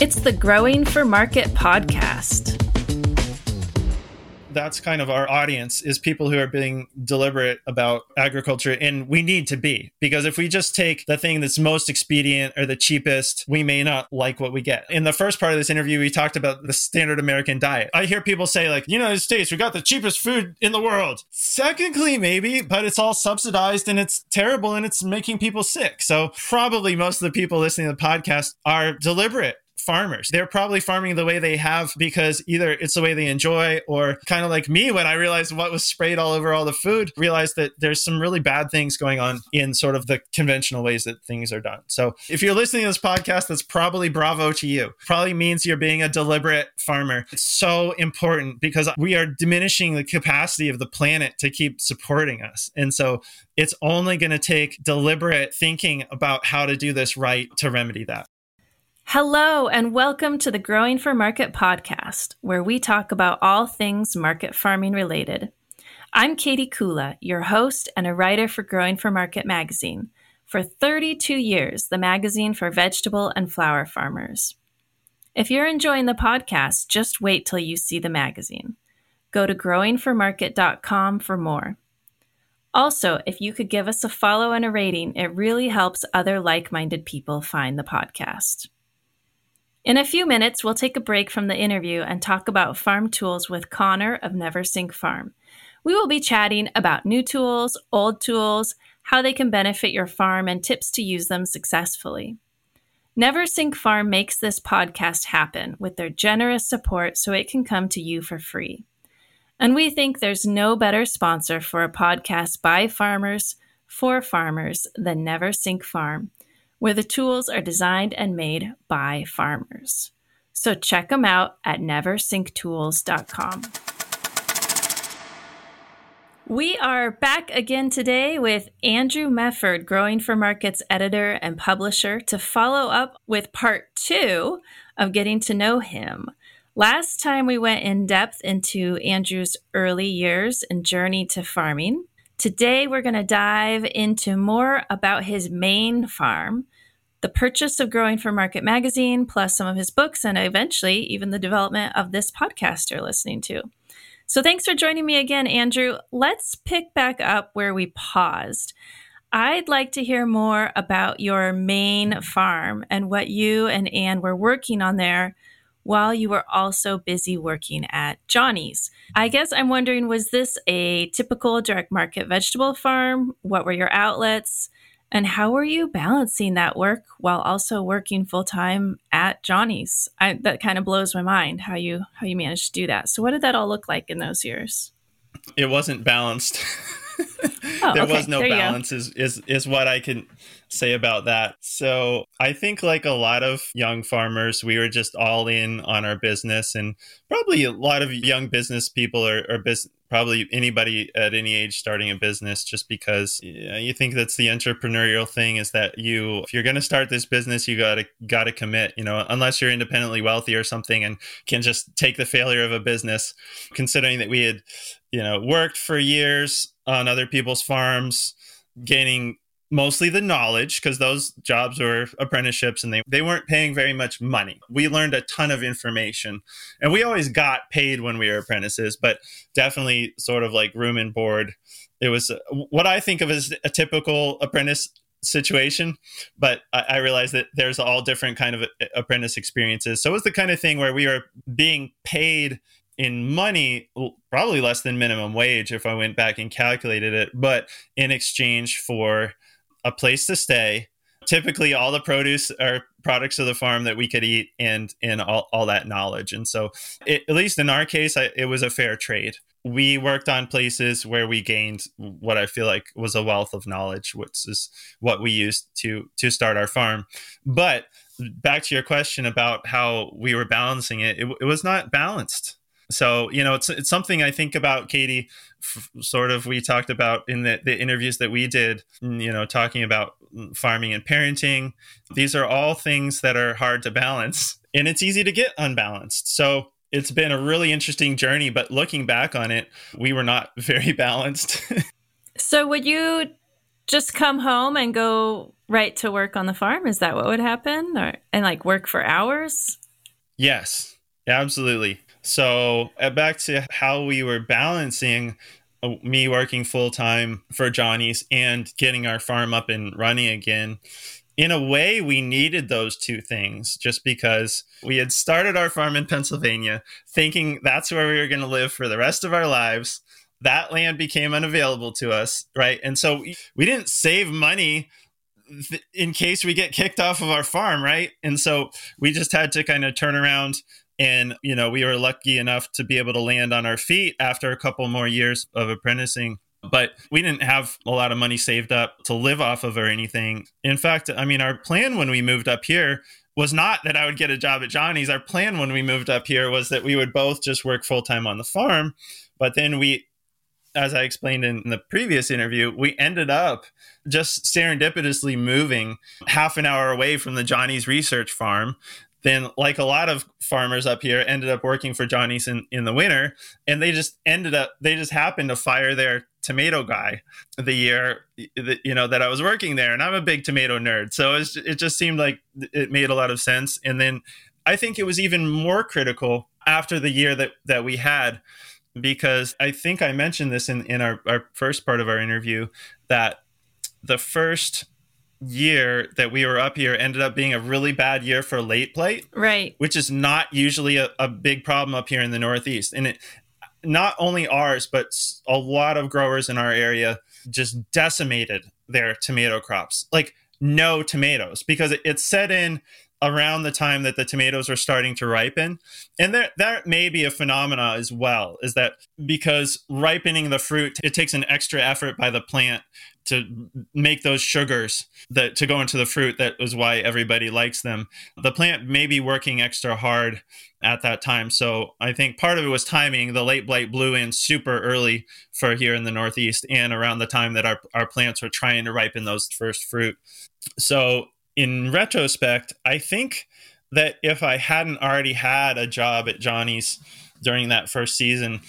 It's the Growing for Market podcast that's kind of our audience is people who are being deliberate about agriculture and we need to be because if we just take the thing that's most expedient or the cheapest we may not like what we get. In the first part of this interview we talked about the standard american diet. I hear people say like united states we got the cheapest food in the world. Technically maybe but it's all subsidized and it's terrible and it's making people sick. So probably most of the people listening to the podcast are deliberate farmers. They're probably farming the way they have because either it's the way they enjoy or kind of like me when I realized what was sprayed all over all the food, realized that there's some really bad things going on in sort of the conventional ways that things are done. So if you're listening to this podcast, that's probably bravo to you. Probably means you're being a deliberate farmer. It's so important because we are diminishing the capacity of the planet to keep supporting us. And so it's only going to take deliberate thinking about how to do this right to remedy that. Hello, and welcome to the Growing for Market podcast, where we talk about all things market farming related. I'm Katie Kulla, your host and a writer for Growing for Market magazine. For 32 years, the magazine for vegetable and flower farmers. If you're enjoying the podcast, just wait till you see the magazine. Go to growingformarket.com for more. Also, if you could give us a follow and a rating, it really helps other like minded people find the podcast. In a few minutes, we'll take a break from the interview and talk about farm tools with Conor of Never Neversink Farm. We will be chatting about new tools, old tools, how they can benefit your farm, and tips to use them successfully. Never Neversink Farm makes this podcast happen with their generous support so it can come to you for free. And we think there's no better sponsor for a podcast by farmers for farmers than Never Neversink Farm where the tools are designed and made by farmers. So check them out at neversinktools.com. We are back again today with Andrew Mefferd, Growing for Markets editor and publisher, to follow up with part two of getting to know him. Last time we went in depth into Andrew's early years and journey to farming. Today, we're going to dive into more about his main farm, the purchase of Growing for Market magazine, plus some of his books, and eventually even the development of this podcast you're listening to. So, thanks for joining me again, Andrew. Let's pick back up where we paused. I'd like to hear more about your main farm and what you and Anne were working on there while you were also busy working at Johnny's. I guess I'm wondering was this a typical direct market vegetable farm? What were your outlets? And how were you balancing that work while also working full time at Johnny's? I, that kind of blows my mind how you how you managed to do that. So what did that all look like in those years? It wasn't balanced. oh, there okay. was no there balance is, is is what I can say about that. So I think like a lot of young farmers, we were just all in on our business and probably a lot of young business people are, are business probably anybody at any age starting a business just because you think that's the entrepreneurial thing is that you if you're going to start this business you got to got to commit you know unless you're independently wealthy or something and can just take the failure of a business considering that we had you know worked for years on other people's farms gaining mostly the knowledge because those jobs were apprenticeships and they, they weren't paying very much money. We learned a ton of information and we always got paid when we were apprentices, but definitely sort of like room and board. It was uh, what I think of as a typical apprentice situation but I, I realized that there's all different kind of uh, apprentice experiences so it was the kind of thing where we were being paid in money probably less than minimum wage if i went back and calculated it but in exchange for a place to stay. Typically all the produce or products of the farm that we could eat and and all, all that knowledge. And so it, at least in our case I, it was a fair trade. We worked on places where we gained what i feel like was a wealth of knowledge which is what we used to to start our farm. But back to your question about how we were balancing it it, it was not balanced so you know it's, it's something i think about katie f- sort of we talked about in the, the interviews that we did mm, you know talking about mm, farming and parenting these are all things that are hard to balance and it's easy to get unbalanced so it's been a really interesting journey but looking back on it we were not very balanced so would you just come home and go right to work on the farm? Is that what would happen? Or and like work for hours? Yes, absolutely. So uh, back to how we were balancing uh, me working full time for Johnny's and getting our farm up and running again. In a way, we needed those two things just because we had started our farm in Pennsylvania thinking that's where we were going to live for the rest of our lives. That land became unavailable to us, right? And so we didn't save money in case we get kicked off of our farm, right? And so we just had to kind of turn around and you know we were lucky enough to be able to land on our feet after a couple more years of apprenticing. But we didn't have a lot of money saved up to live off of or anything. In fact i mean our plan when we moved up here was not that i would get a job at johnny's. Our plan when we moved up here was that we would both just work full-time on the farm. But then we as I explained in the previous interview, we ended up just serendipitously moving half an hour away from the Johnny's research farm. Then, like a lot of farmers up here, ended up working for Johnny's in, the winter, and they just ended up they just happened to fire their tomato guy the year you know that I was working there, and I'm a big tomato nerd, so it, it just seemed like it made a lot of sense. And then I think it was even more critical after the year that that we had because I think I mentioned this in, in our, our first part of our interview that the first year that we were up here ended up being a really bad year for late blight. Right. Which is not usually a, a big problem up here in the Northeast. And it not only ours, but a lot of growers in our area just decimated their tomato crops. Like no tomatoes because it, it set in around the time that the tomatoes are starting to ripen. And that that may be a phenomena as well, is that because ripening the fruit, it takes an extra effort by the plant to make those sugars that to go into the fruit that is why everybody likes them. The plant may be working extra hard at that time. So i think part of it was timing. The late blight blew in super early for here in the northeast and around the time that our, our plants were trying to ripen those first fruit. So in retrospect, I think that if I hadn't already had a job at Johnny's during that first season,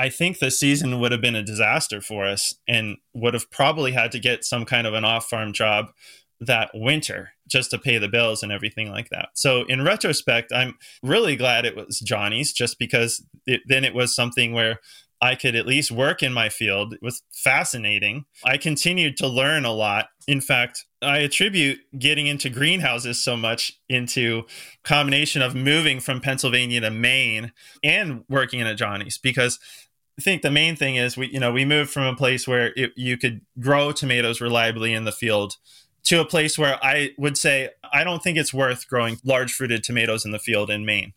I think the season would have been a disaster for us and would have probably had to get some kind of an off farm job that winter just to pay the bills and everything like that. So, in retrospect, I'm really glad it was Johnny's just because it, then it was something where I could at least work in my field. It was fascinating. I continued to learn a lot. In fact, I attribute getting into greenhouses so much into combination of moving from Pennsylvania to Maine and working in a Johnny's because I think the main thing is we you know we moved from a place where it, you could grow tomatoes reliably in the field to a place where I would say I don't think it's worth growing large fruited tomatoes in the field in Maine.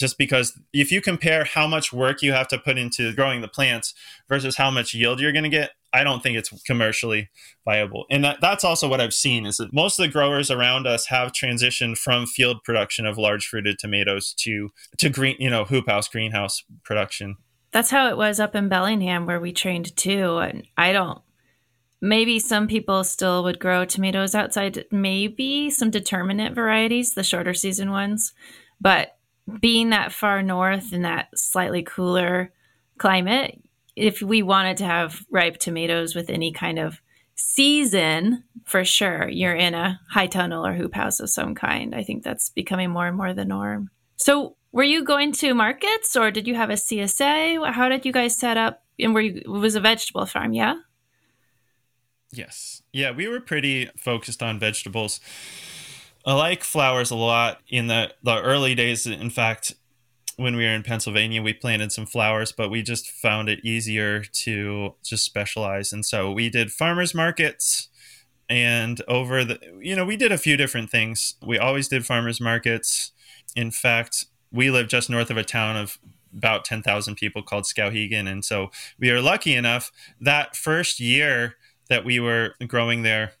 Just because if you compare how much work you have to put into growing the plants versus how much yield you're going to get i don't think it's commercially viable. And that, that's also what i've seen is that most of the growers around us have transitioned from field production of large fruited tomatoes to to green you know hoop house greenhouse production that's how it was up in bellingham where we trained too and i don't maybe some people still would grow tomatoes outside maybe some determinate varieties the shorter season ones but being that far north in that slightly cooler climate, if we wanted to have ripe tomatoes with any kind of season, for sure, you're in a high tunnel or hoop house of some kind. I think that's becoming more and more the norm. So, were you going to markets or did you have a CSA? How did you guys set up? And were you, it was a vegetable farm, yeah? Yes. Yeah, we were pretty focused on vegetables. I like flowers a lot. In the the early days, in fact, when we were in Pennsylvania, we planted some flowers, but we just found it easier to just specialize, and so we did farmers markets. And over the, you know, we did a few different things. We always did farmers markets. In fact, we live just north of a town of about 10,000 people called Skowhegan. And so we are lucky enough that first year that we were growing there,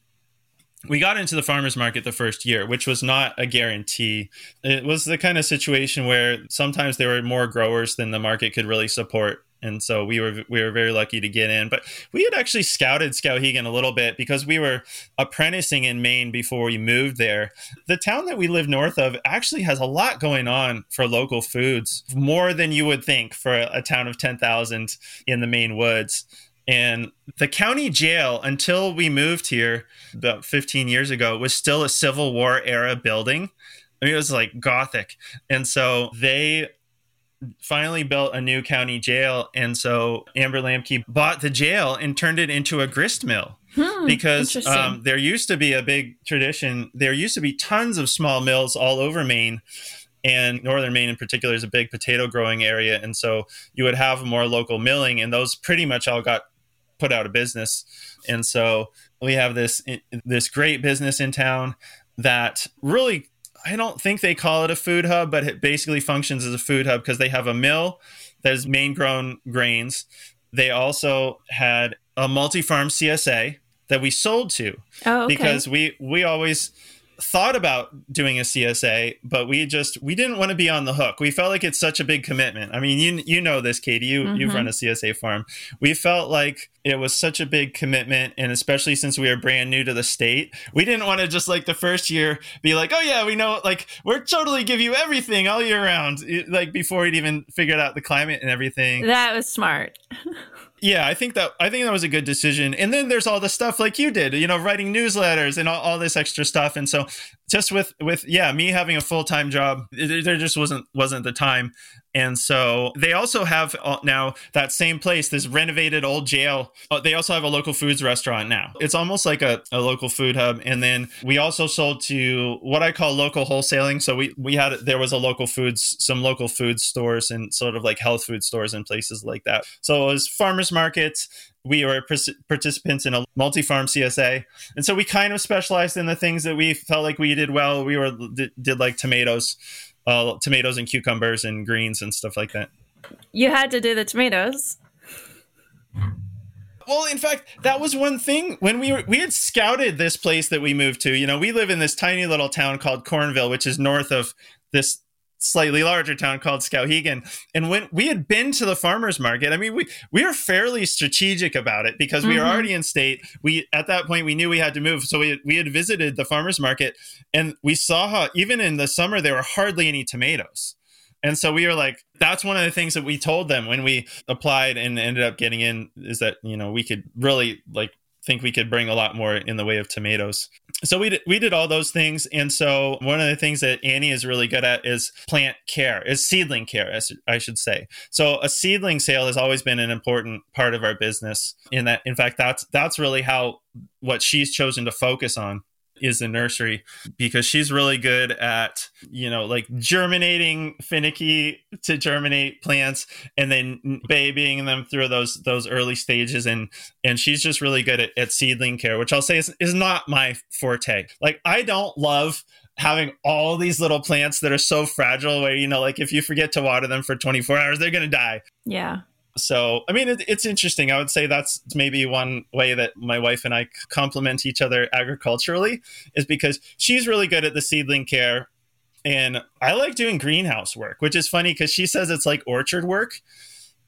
we got into the farmers market the first year, which was not a guarantee. It was the kind of situation where sometimes there were more growers than the market could really support. And so we were we were very lucky to get in. But we had actually scouted Skowhegan a little bit because we were apprenticing in Maine before we moved there. The town that we live north of actually has a lot going on for local foods, more than you would think for a, a town of ten thousand in the Maine woods And the county jail, until we moved here about 15 years ago, was still a Civil War era building. I mean, it was like Gothic. And so they finally built a new county jail. And so Amber Lambke bought the jail and turned it into a grist mill. Hmm, because um, there used to be a big tradition. There used to be tons of small mills all over Maine and northern Maine in particular is a big potato growing area, and so you would have more local milling, and those pretty much all got put out of business. And so we have this this great business in town that really I don't think they call it a food hub, but it basically functions as a food hub because they have a mill that is main grown grains. They also had a multi farm CSA that we sold to oh, okay. because we we always thought about doing a CSA, but we just we didn't want to be on the hook. We felt like it's such a big commitment. I mean, you you know this, Katie. You mm-hmm. you've run a CSA farm. We felt like it was such a big commitment, and especially since we are brand new to the state, we didn't want to just like the first year be like, oh yeah, we know, like we're totally give you everything all year round, like before we'd even figured out the climate and everything. That was smart. yeah i think that i think that was a good decision. And then there's all the stuff like you did you know writing newsletters and all, all this extra stuff. And so just with with yeah me having a full-time job there just wasn't wasn't the time and so they also have uh, now that same place, this renovated old jail. Uh, they also have a local foods restaurant now. It's almost like a, a local food hub. And then we also sold to what I call local wholesaling. So we, we had, there was a local foods, some local food stores and sort of like health food stores and places like that. So it was farmers markets. We were participants in a multi farm CSA. And so we kind of specialized in the things that we felt like we did well. We were, did, did like tomatoes uh, tomatoes and cucumbers and greens and stuff like that. You had to do the tomatoes. Well, in fact, that was one thing when we were, we had scouted this place that we moved to. You know, we live in this tiny little town called Cornville, which is north of this slightly larger town called Skowhegan. And when we had been to the farmers market, I mean, we we were fairly strategic about it because we mm-hmm. were already in state. We at that point we knew we had to move, so we had, we had visited the farmers market, and we saw how even in the summer there were hardly any tomatoes. And so we were like, that's one of the things that we told them when we applied and ended up getting in is that, you know, we could really like think we could bring a lot more in the way of tomatoes. So we did, we did all those things, and so one of the things that Annie is really good at is plant care, is seedling care, as I should say. So a seedling sale has always been an important part of our business. In that, in fact, that's that's really how what she's chosen to focus on is the nursery because she's really good at you know like germinating finicky to germinate plants and then babying them through those those early stages. And and she's just really good at, at seedling care which i'll say is, is not my forte. Like i don't love having all these little plants that are so fragile where you know like if you forget to water them for 24 hours they're to die. Yeah so i mean it, it's interesting. I would say that's maybe one way that my wife and i complement each other agriculturally is because she's really good at the seedling care. And i like doing greenhouse work which is funny because she says it's like orchard work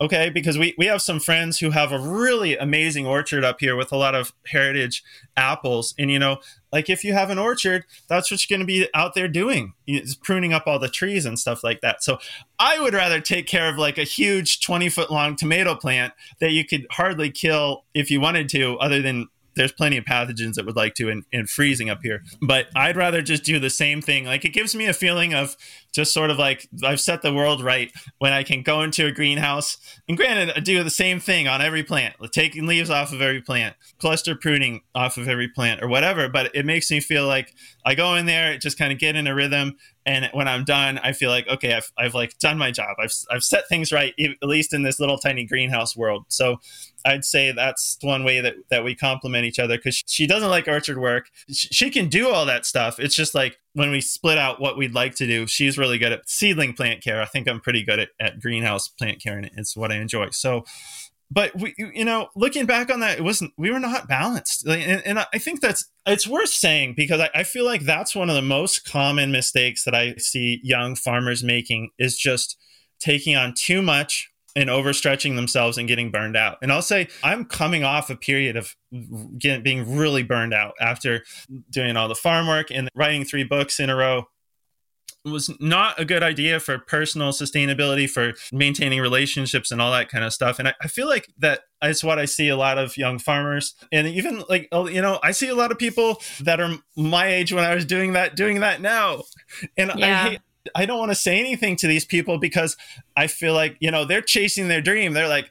okay because we, we have some friends who have a really amazing orchard up here with a lot of heritage apples. And you know like if you have an orchard that's what you're going to be out there doing is pruning up all the trees and stuff like that. So i would rather take care of like a huge 20 foot long tomato plant that you could hardly kill if you wanted to other than there's plenty of pathogens that would like to in, in freezing up here. But I'd rather just do the same thing. Like it gives me a feeling of just sort of like I've set the world right when I can go into a greenhouse. And granted, I do the same thing on every plant, taking leaves off of every plant, cluster pruning off of every plant, or whatever. But it makes me feel like I go in there, just kind of get in a rhythm, and when I'm done, I feel like okay, I've, I've like done my job. I've I've set things right, at least in this little tiny greenhouse world. So I'd say that's one way that, that we complement each other because she doesn't like orchard work. She can do all that stuff. It's just like when we split out what we'd like to do, she's really good at seedling plant care. I think I'm pretty good at, at greenhouse plant care, and it's what I enjoy. So, but we, you know, looking back on that, it wasn't, we were not balanced. And, and I think that's, it's worth saying because I, I feel like that's one of the most common mistakes that I see young farmers making is just taking on too much and overstretching themselves and getting burned out. And I'll say I'm coming off a period of getting, being really burned out after doing all the farm work and writing three books in a row. Was not a good idea for personal sustainability, for maintaining relationships and all that kind of stuff. And I, I feel like that is what I see a lot of young farmers, and even like oh, you know, I see a lot of people that are my age when I was doing that, doing that now, and yeah. I hate. I don't want to say anything to these people because I feel like you know they're chasing their dream. They're like,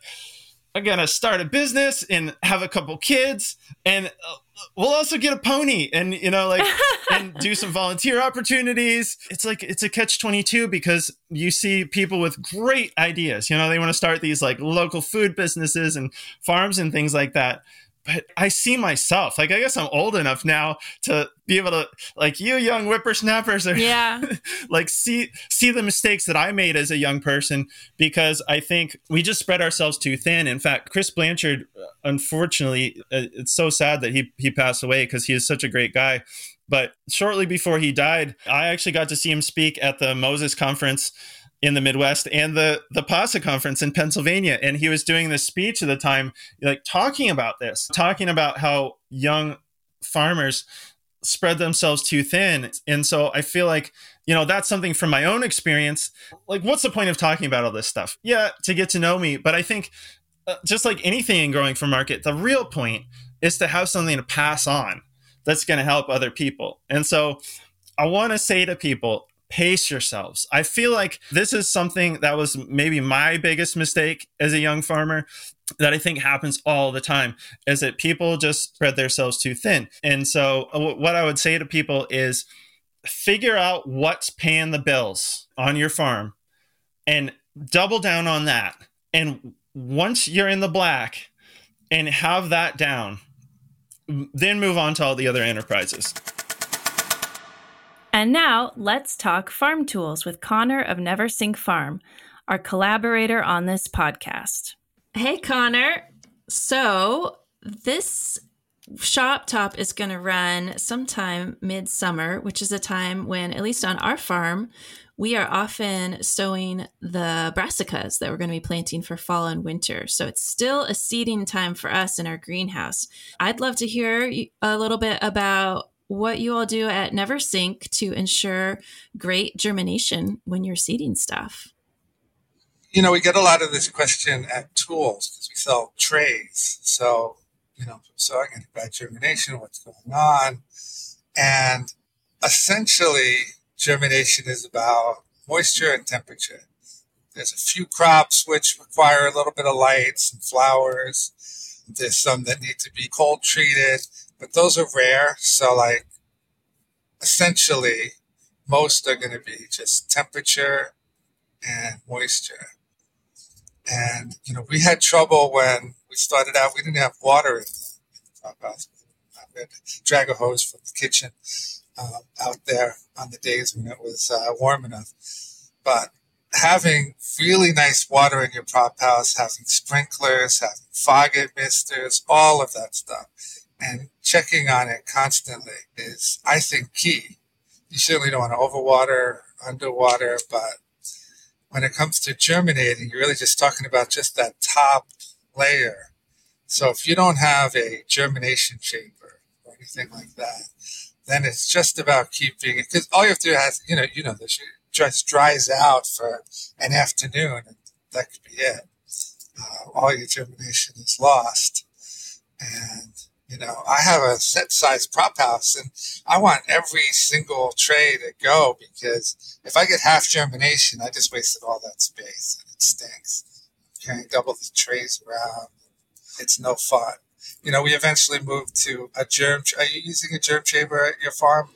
I'm gonna start a business and have a couple kids, and uh, we'll also get a pony, and you know, like, and do some volunteer opportunities. It's like it's a catch twenty two because you see people with great ideas. You know, they want to start these like local food businesses and farms and things like that, but I see myself. Like I guess I'm old enough now to be able to like you young whippersnappers are yeah like see see the mistakes that I made as a young person because I think we just spread ourselves too thin. In fact, Chris Blanchard unfortunately uh, it's so sad that he he passed away because he is such a great guy. But shortly before he died, I actually got to see him speak at the Moses conference in the Midwest and the the PASA conference in Pennsylvania, and he was doing this speech at the time, like talking about this, talking about how young farmers spread themselves too thin, and so I feel like you know that's something from my own experience. Like, what's the point of talking about all this stuff? Yeah, to get to know me, but I think uh, just like anything in growing for market, the real point is to have something to pass on that's going to help other people, and so. I want to say to people pace yourselves. I feel like this is something that was maybe my biggest mistake as a young farmer that I think happens all the time is that people just spread themselves too thin. And so uh, what I would say to people is figure out what's paying the bills on your farm and double down on that. And once you're in the black and have that down, then move on to all the other enterprises. And now let's talk farm tools with Conor of Neversink Farm, our collaborator on this podcast. Hey, Conor. So this Shop Talk is going to run sometime midsummer, which is a time when, at least on our farm, we are often sowing the brassicas that we're going to be planting for fall and winter. So it's still a seeding time for us in our greenhouse. I'd love to hear a little bit about what you all do at Neversink to ensure great germination when you're seeding stuff. You know, we get a lot of this question at tools because we sell trays. So, you know, sowing any bad germination, what's going on. And essentially, germination is about moisture and temperature. There's a few crops which require a little bit of light, some flowers. There's some that need to be cold treated but those are rare. So like essentially most are going to be just temperature and moisture. And, you know, we had trouble when we started out, we didn't have water in the prop house. We had to drag a hose from the kitchen uh, out there on the days when it was uh, warm enough. But having really nice water in your prop house, having sprinklers, having fog misters, all of that stuff and checking on it constantly is, I think, key. You certainly don't want to overwater, underwater, but when it comes to germinating, you're really just talking about just that top layer. So if you don't have a germination chamber or anything like that, then it's just about keeping it because all you have to do has, you know, you know this, just dries out for an afternoon and that could be it. Uh, all your germination is lost. And you know, I have a set size prop house and I want every single tray to go because if I get half germination, I just wasted all that space and it stinks. Carrying double the trays around. It's no fun. You know, we eventually moved to a germ. Are you using a germ chamber at your farm?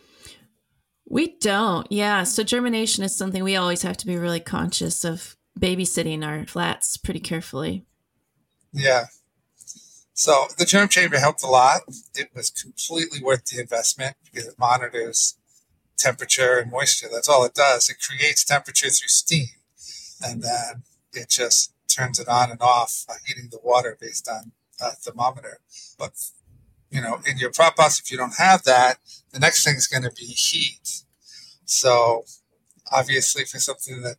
We don't. Yeah. So germination is something we always have to be really conscious of babysitting our flats pretty carefully. Yeah. So the germ chamber helped a lot. It was completely worth the investment because it monitors temperature and moisture. That's all it does. It creates temperature through steam, and then it just turns it on and off, uh, heating the water based on a thermometer. But you know, in your prop house, if you don't have that, the next thing is going to be heat. So obviously, for something that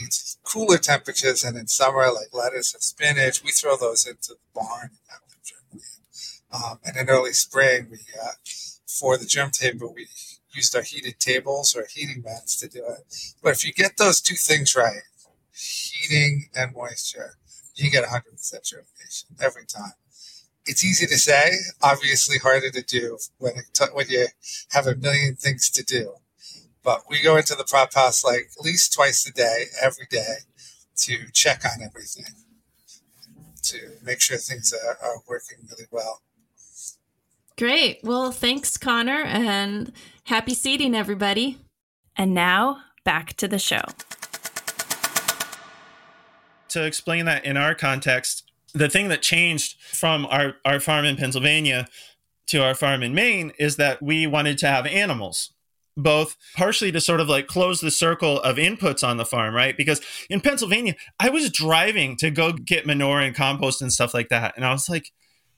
needs cooler temperatures, and in summer, like lettuce and spinach, we throw those into the barn and. Um, and in early spring, we uh, for the germ table, we used our heated tables or heating mats to do it. But if you get those two things right, heating and moisture, you get 100% germination every time. It's easy to say, obviously harder to do when, it, when you have a million things to do. But we go into the prop house like at least twice a day, every day, to check on everything, to make sure things are, are working really well. Great. Well, thanks, Conor, and happy seeding, everybody. And now back to the show. To explain that in our context, the thing that changed from our, our farm in Pennsylvania to our farm in Maine is that we wanted to have animals both partially to sort of like close the circle of inputs on the farm, right? Because in Pennsylvania, I was driving to go get manure and compost and stuff like that. And I was like,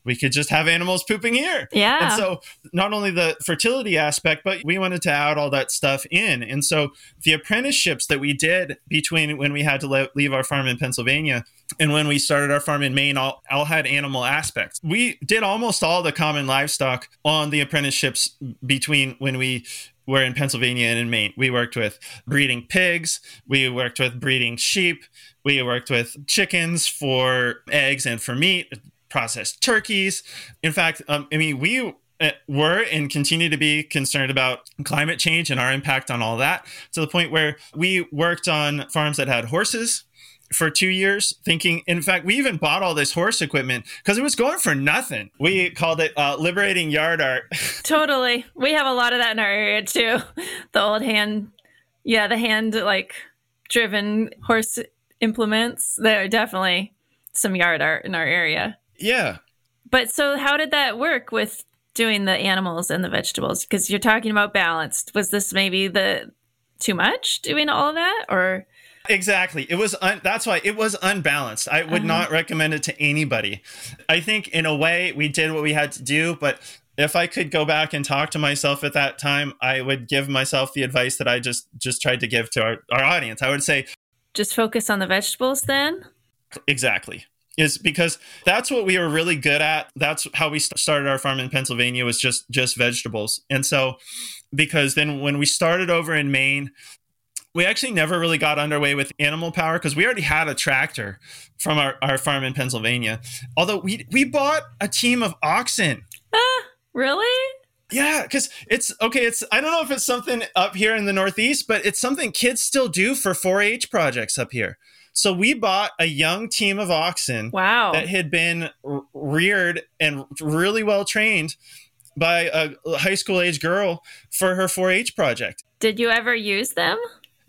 we could just have animals pooping here. Yeah. And so not only the fertility aspect, but we wanted to add all that stuff in. And so the apprenticeships that we did between when we had to le- leave our farm in Pennsylvania and when we started our farm in Maine, all, all had animal aspects. We did almost all the common livestock on the apprenticeships between when we were in Pennsylvania and in Maine. We worked with breeding pigs, we worked with breeding sheep, we worked with chickens for eggs and for meat, processed turkeys. In fact, um, I mean, we uh, were and continue to be concerned about climate change and our impact on all that to the point where we worked on farms that had horses for two years thinking in fact we even bought all this horse equipment because it was going for nothing we called it uh, liberating yard art totally we have a lot of that in our area too the old hand yeah the hand like driven horse implements there are definitely some yard art in our area yeah. But so how did that work with doing the animals and the vegetables? Because you're talking about balanced. Was this maybe the too much doing all of that or Exactly. It was un- that's why it was unbalanced. I would uh-huh. not recommend it to anybody. I think in a way we did what we had to do, but if I could go back and talk to myself at that time, I would give myself the advice that I just just tried to give to our, our audience. I would say just focus on the vegetables then? Exactly is because that's what we were really good at. That's how we started our farm in Pennsylvania was just just vegetables. And so because then when we started over in Maine, we actually never really got underway with animal power because we already had a tractor from our, our farm in Pennsylvania. Although we we bought a team of oxen. Ah, really? Yeah, because it's okay. It's I don't know if it's something up here in the Northeast, but it's something kids still do for 4-H projects up here. So we bought a young team of oxen wow. that had been reared and really well trained by a high school age girl for her 4-H project. Did you ever use them?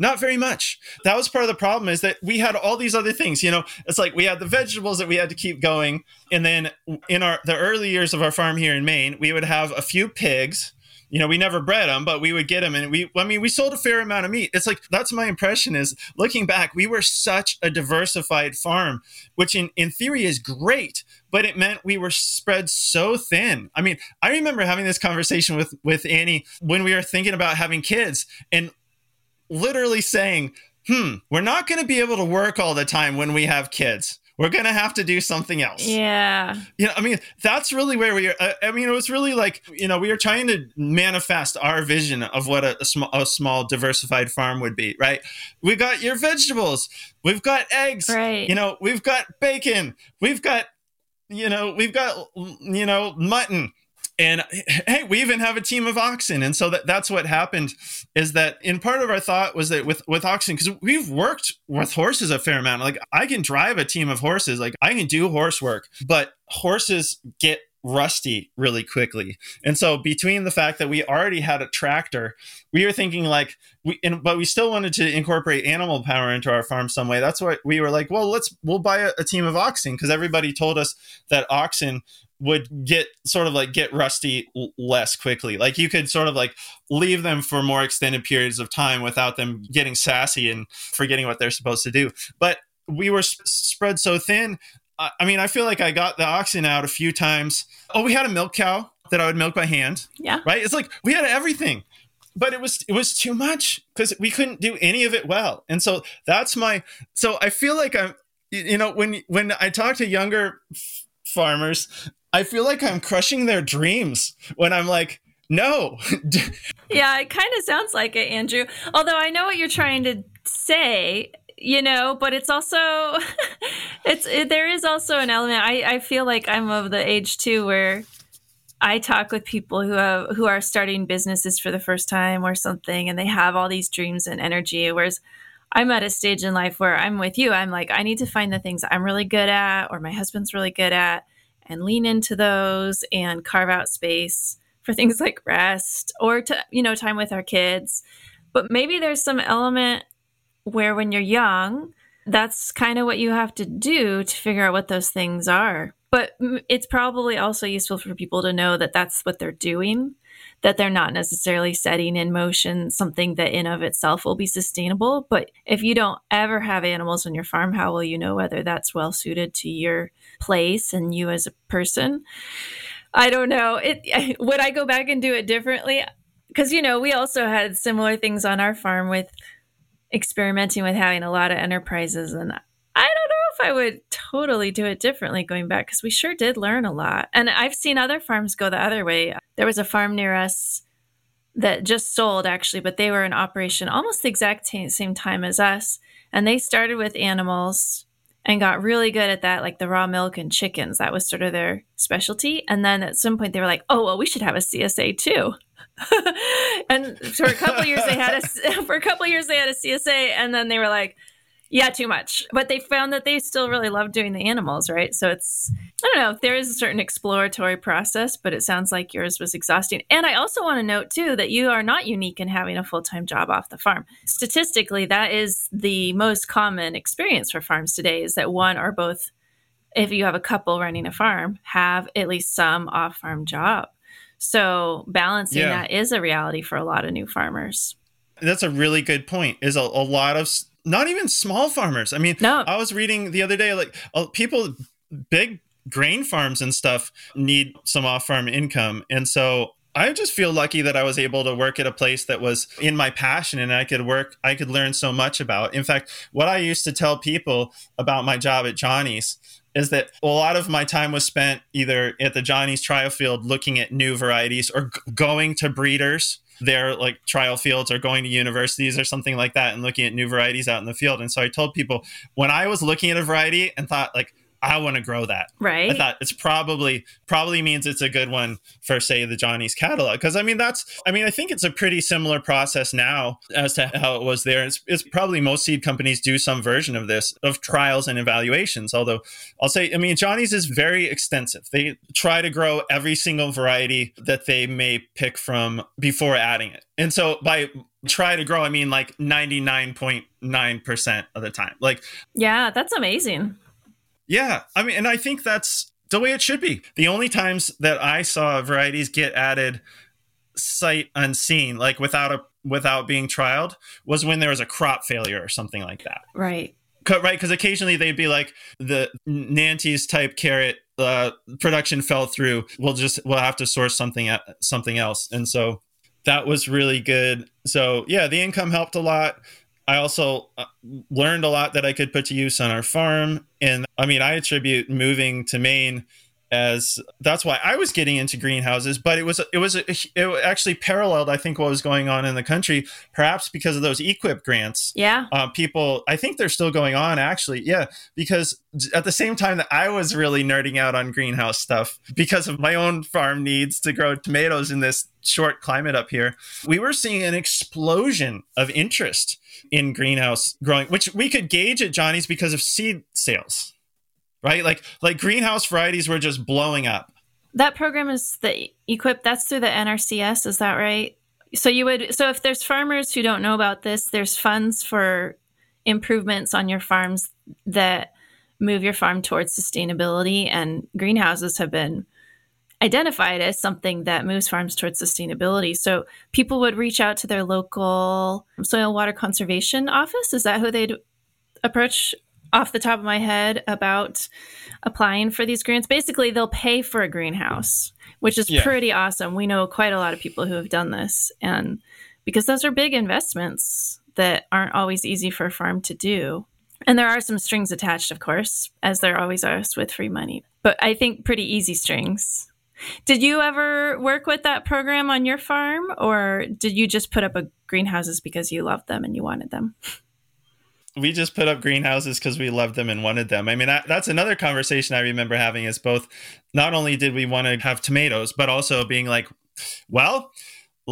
Not very much. That was part of the problem is that we had all these other things. You know, it's like we had the vegetables that we had to keep going, and then in our the early years of our farm here in Maine, we would have a few pigs you know, we never bred them, but we would get them, and we, I mean, we sold a fair amount of meat. It's like that's my impression. Is looking back, we were such a diversified farm, which in in theory is great, but it meant we were spread so thin. I mean, I remember having this conversation with with Annie when we were thinking about having kids, and literally saying, "Hmm, we're not going to be able to work all the time when we have kids." we're gonna have to do something else. Yeah. You know i mean that's really where we are i, I mean it was really like you know we are trying to manifest our vision of what a, a, small, a small diversified farm would be right? We got your vegetables. We've got eggs. Right. You know we've got bacon. We've got you know we've got you know mutton and hey we even have a team of oxen. And so that, that's what happened is that in part of our thought was that with with oxen because we've worked with horses a fair amount. Like i can drive a team of horses. Like i can do horse work but horses get rusty really quickly. And so between the fact that we already had a tractor we were thinking like we and, but we still wanted to incorporate animal power into our farm some way. That's why we were like well let's we'll buy a, a team of oxen because everybody told us that oxen would get sort of like get rusty less quickly. Like you could sort of like leave them for more extended periods of time without them getting sassy and forgetting what they're supposed to do. But we were sp- spread so thin. I mean, I feel like I got the oxen out a few times. Oh, we had a milk cow that I would milk by hand. Yeah. Right. It's like we had everything, but it was it was too much because we couldn't do any of it well. And so that's my. So I feel like I'm. You know, when when I talk to younger farmers I feel like I'm crushing their dreams when I'm like, no, yeah, it kind of sounds like it, Andrew. Although I know what you're trying to say, you know, but it's also it's it, there is also an element. I I feel like I'm of the age too where I talk with people who have who are starting businesses for the first time or something, and they have all these dreams and energy. Whereas I'm at a stage in life where I'm with you. I'm like, I need to find the things I'm really good at, or my husband's really good at, and lean into those and carve out space for things like rest or to you know time with our kids. But maybe there's some element where when you're young, that's kind of what you have to do to figure out what those things are. But it's probably also useful for people to know that that's what they're doing, that they're not necessarily setting in motion something that in of itself will be sustainable. But if you don't ever have animals on your farm, how will you know whether that's well suited to your place and you as a person? I don't know. It would I go back and do it differently? Because you know, we also had similar things on our farm with experimenting with having a lot of enterprises and I would totally do it differently going back because we sure did learn a lot. And I've seen other farms go the other way. There was a farm near us that just sold actually, but they were in operation almost the exact same time as us. And they started with animals and got really good at that, like the raw milk and chickens. That was sort of their specialty. And then at some point they were like, oh, well, we should have a CSA too. and for a couple years they had a for a couple years they had a CSA, and then they were like, yeah, too much. But they found that they still really love doing the animals, right? So it's I don't know. There is a certain exploratory process, but it sounds like yours was exhausting. And I also want to note too that you are not unique in having a full time job off the farm. Statistically, that is the most common experience for farms today is that one or both if you have a couple running a farm, have at least some off farm job. So balancing yeah. that is a reality for a lot of new farmers. That's a really good point. Is a, a lot of not even small farmers. I mean, no. I was reading the other day like people big grain farms and stuff need some off-farm income. And so I just feel lucky that I was able to work at a place that was in my passion and I could work, I could learn so much about. In fact, what I used to tell people about my job at Johnny's is that a lot of my time was spent either at the Johnny's trial field looking at new varieties or g- going to breeders their like trial fields or going to universities or something like that and looking at new varieties out in the field. And so I told people when I was looking at a variety and thought like I want to grow that. Right. I thought it's probably probably means it's a good one for say the Johnny's catalog because I mean that's I mean I think it's a pretty similar process now as to how it was there. It's, it's probably most seed companies do some version of this of trials and evaluations. Although I'll say I mean Johnny's is very extensive. They try to grow every single variety that they may pick from before adding it. And so by try to grow I mean like 99.9% of the time. Like Yeah, that's amazing. Yeah, I mean, and I think that's the way it should be. The only times that I saw varieties get added sight unseen, like without a without being trialed, was when there was a crop failure or something like that. Right. Right, because occasionally they'd be like the Nantes type carrot uh, production fell through. We'll just we'll have to source something something else, and so that was really good. So yeah, the income helped a lot. I also uh, learned a lot that I could put to use on our farm. And I mean, I attribute moving to Maine as that's why I was getting into greenhouses, but it was it was it actually paralleled I think what was going on in the country, perhaps because of those EQIP grants. Yeah, uh, people I think they're still going on actually. Yeah, because at the same time that I was really nerding out on greenhouse stuff because of my own farm needs to grow tomatoes in this short climate up here, we were seeing an explosion of interest in greenhouse growing, which we could gauge at Johnny's because of seed sales right? Like like greenhouse varieties were just blowing up. That program is the EQIP. That's through the NRCS. Is that right? So you would. So if there's farmers who don't know about this, there's funds for improvements on your farms that move your farm towards sustainability, and greenhouses have been identified as something that moves farms towards sustainability. So people would reach out to their local soil water conservation office. Is that who they'd approach off the top of my head about applying for these grants. Basically, they'll pay for a greenhouse, which is yeah. pretty awesome. We know quite a lot of people who have done this. And because those are big investments that aren't always easy for a farm to do. And there are some strings attached, of course, as there always are with free money, but I think pretty easy strings. Did you ever work with that program on your farm, or did you just put up a greenhouses because you loved them and you wanted them? we just put up greenhouses because we loved them and wanted them. I mean, I, that's another conversation I remember having is both not only did we want to have tomatoes, but also being like, well,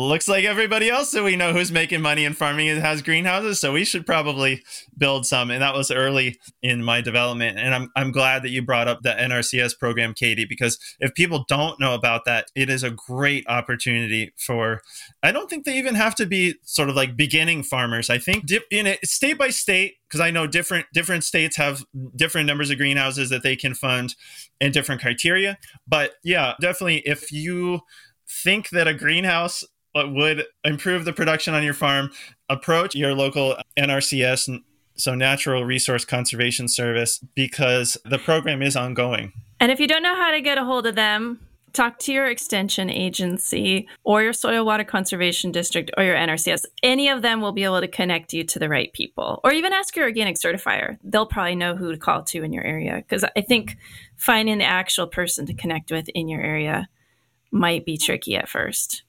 looks like everybody else that we know who's making money in farming has greenhouses so we should probably build some and that was early in my development and i'm, I'm glad that you brought up the nrcs program katie because if people don't know about that it is a great opportunity for i don't think they even have to be sort of like beginning farmers. I think in it state by state because i know different different states have different numbers of greenhouses that they can fund and different criteria but yeah definitely if you think that a greenhouse would improve the production on your farm, approach your local NRCS, so Natural Resource Conservation Service, because the program is ongoing. And if you don't know how to get a hold of them, talk to your extension agency or your soil water conservation district or your NRCS. Any of them will be able to connect you to the right people or even ask your organic certifier. They'll probably know who to call to in your area because I think finding the actual person to connect with in your area might be tricky at first.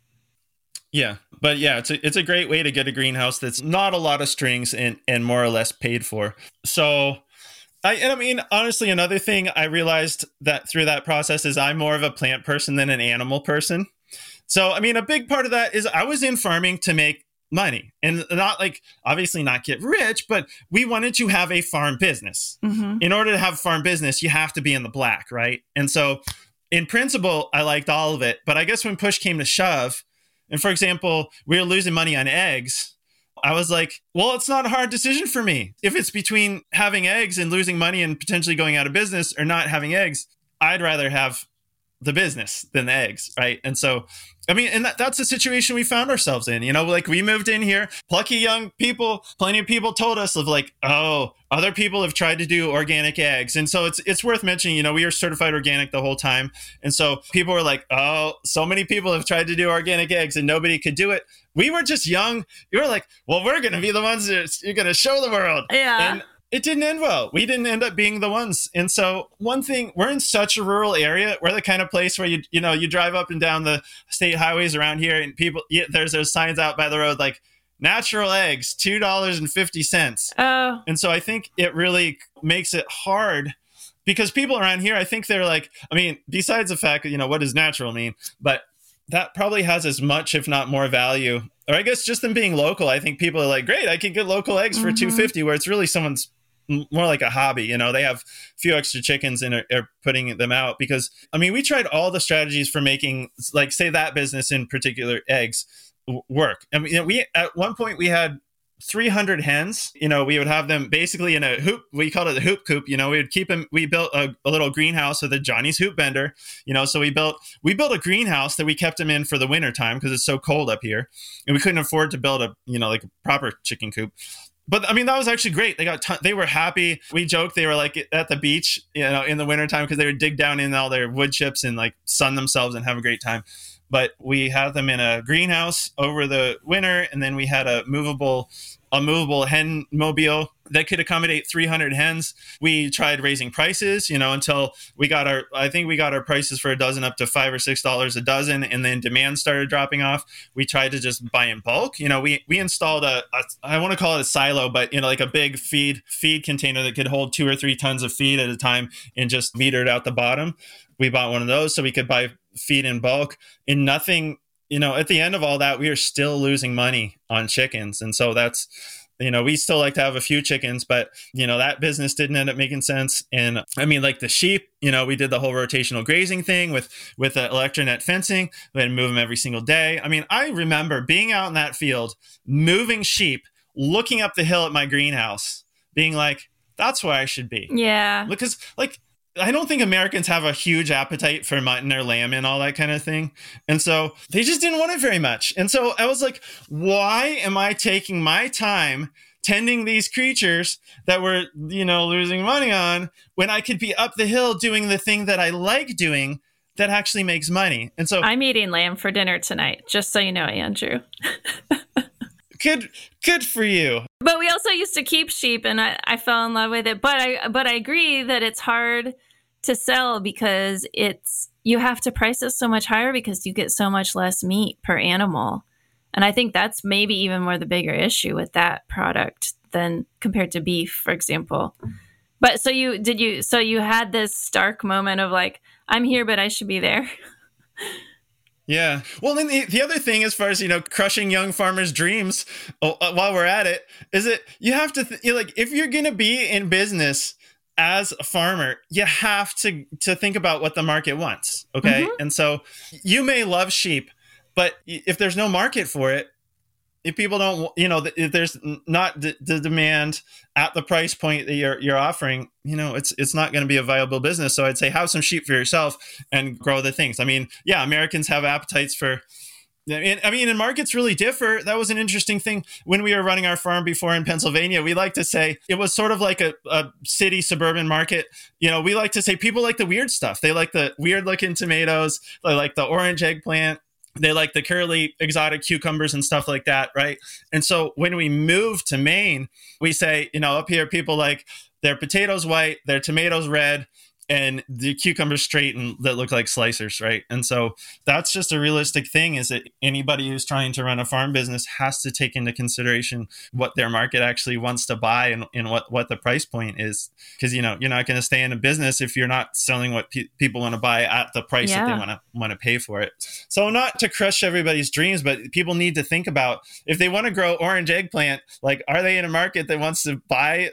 Yeah, but yeah, it's a it's a great way to get a greenhouse that's not a lot of strings and and more or less paid for. So I and I mean honestly another thing I realized that through that process is I'm more of a plant person than an animal person. So I mean a big part of that is I was in farming to make money and not like obviously not get rich but we wanted to have a farm business mm-hmm. in order to have farm business you have to be in the black right and so in principle i liked all of it but i guess when push came to shove and for example, we were losing money on eggs. I was like, well, it's not a hard decision for me. If it's between having eggs and losing money and potentially going out of business or not having eggs, I'd rather have the business than the eggs, right? And so, I mean, and that, that's the situation we found ourselves in. You know, like we moved in here, plucky young people, plenty of people told us of like, oh, other people have tried to do organic eggs. And so it's it's worth mentioning, you know, we are certified organic the whole time. And so people were like, oh, so many people have tried to do organic eggs and nobody could do it. We were just young. You were like, well, we're going to be the ones that you're going to show the world. Yeah. And it didn't end well. We didn't end up being the ones. And so one thing, we're in such a rural area. We're the kind of place where you you know you drive up and down the state highways around here, and people there's those signs out by the road like natural eggs two dollars and fifty cents. Oh, and so I think it really makes it hard because people around here, I think they're like, I mean, besides the fact that you know what does natural mean, but that probably has as much, if not more, value. Or I guess just them being local, I think people are like, great, I can get local eggs for mm-hmm. two fifty, where it's really someone's more like a hobby. You know, they have a few extra chickens and are, are, putting them out because I mean, we tried all the strategies for making, like, say that business in particular, eggs work. I mean, we at one point we had 300 hens you know we would have them basically in a hoop we called it the hoop coop you know we would keep them we built a, a, little greenhouse with a johnny's hoop bender you know so we built we built a greenhouse that we kept them in for the winter time because it's so cold up here and we couldn't afford to build a you know like a proper chicken coop but I mean that was actually great. They got ton- they were happy. We joked they were like at the beach, you know, in the wintertime because they would dig down in all their wood chips and like sun themselves and have a great time. But we had them in a greenhouse over the winter, and then we had a movable a movable hen mobile that could accommodate 300 hens. We tried raising prices, you know, until we got our, I think we got our prices for a dozen up to five or six dollars a dozen, and then demand started dropping off. We tried to just buy in bulk. You know, we we installed a, a I want to call it a silo, but you know, like a big feed feed container that could hold two or three tons of feed at a time, and just metered out the bottom. We bought one of those so we could buy feed in bulk, and nothing you know, at the end of all that, we are still losing money on chickens. And so that's, you know, we still like to have a few chickens, but, you know, that business didn't end up making sense. And I mean, like the sheep, you know, we did the whole rotational grazing thing with, with the electronet fencing. We had to move them every single day. I mean, I remember being out in that field, moving sheep, looking up the hill at my greenhouse, being like, that's where I should be. Yeah. Because, like, I don't think Americans have a huge appetite for mutton or lamb and all that kind of thing. And so they just didn't want it very much. And so I was like, why am I taking my time tending these creatures that we're, you know, losing money on when I could be up the hill doing the thing that I like doing that actually makes money? And so I'm eating lamb for dinner tonight, just so you know, Andrew. good good for you but we also used to keep sheep and I, I fell in love with it but i but i agree that it's hard to sell because it's you have to price it so much higher because you get so much less meat per animal. And I think that's maybe even more the bigger issue with that product than compared to beef, for example. But so you did you so you had this stark moment of like, I'm here, but I should be there. Yeah. Well, then the, the other thing, as far as you know, crushing young farmers' dreams, uh, while we're at it, is that you have to th- like if you're gonna be in business as a farmer, you have to to think about what the market wants. Okay, mm-hmm. and so you may love sheep, but if there's no market for it, if people don't, you know, if there's not the, the demand at the price point that you're you're offering, you know, it's it's not going to be a viable business. So I'd say have some sheep for yourself and grow the things. I mean, yeah, Americans have appetites for I mean, and markets really differ. That was an interesting thing when we were running our farm before in Pennsylvania. We like to say it was sort of like a, a city suburban market. You know, we like to say people like the weird stuff. They like the weird looking tomatoes. They like the orange eggplant. They like the curly exotic cucumbers and stuff like that, right? And so when we move to Maine, we say, you know, up here people like their potatoes white, their tomatoes red, and the cucumbers straight and that look like slicers, right? And so that's just a realistic thing is that anybody who's trying to run a farm business has to take into consideration what their market actually wants to buy and, and what, what the price point is. Because, you know, you're not going to stay in a business if you're not selling what pe- people want to buy at the price yeah. that they want to want to pay for it. So not to crush everybody's dreams, but people need to think about if they want to grow orange eggplant, like are they in a market that wants to buy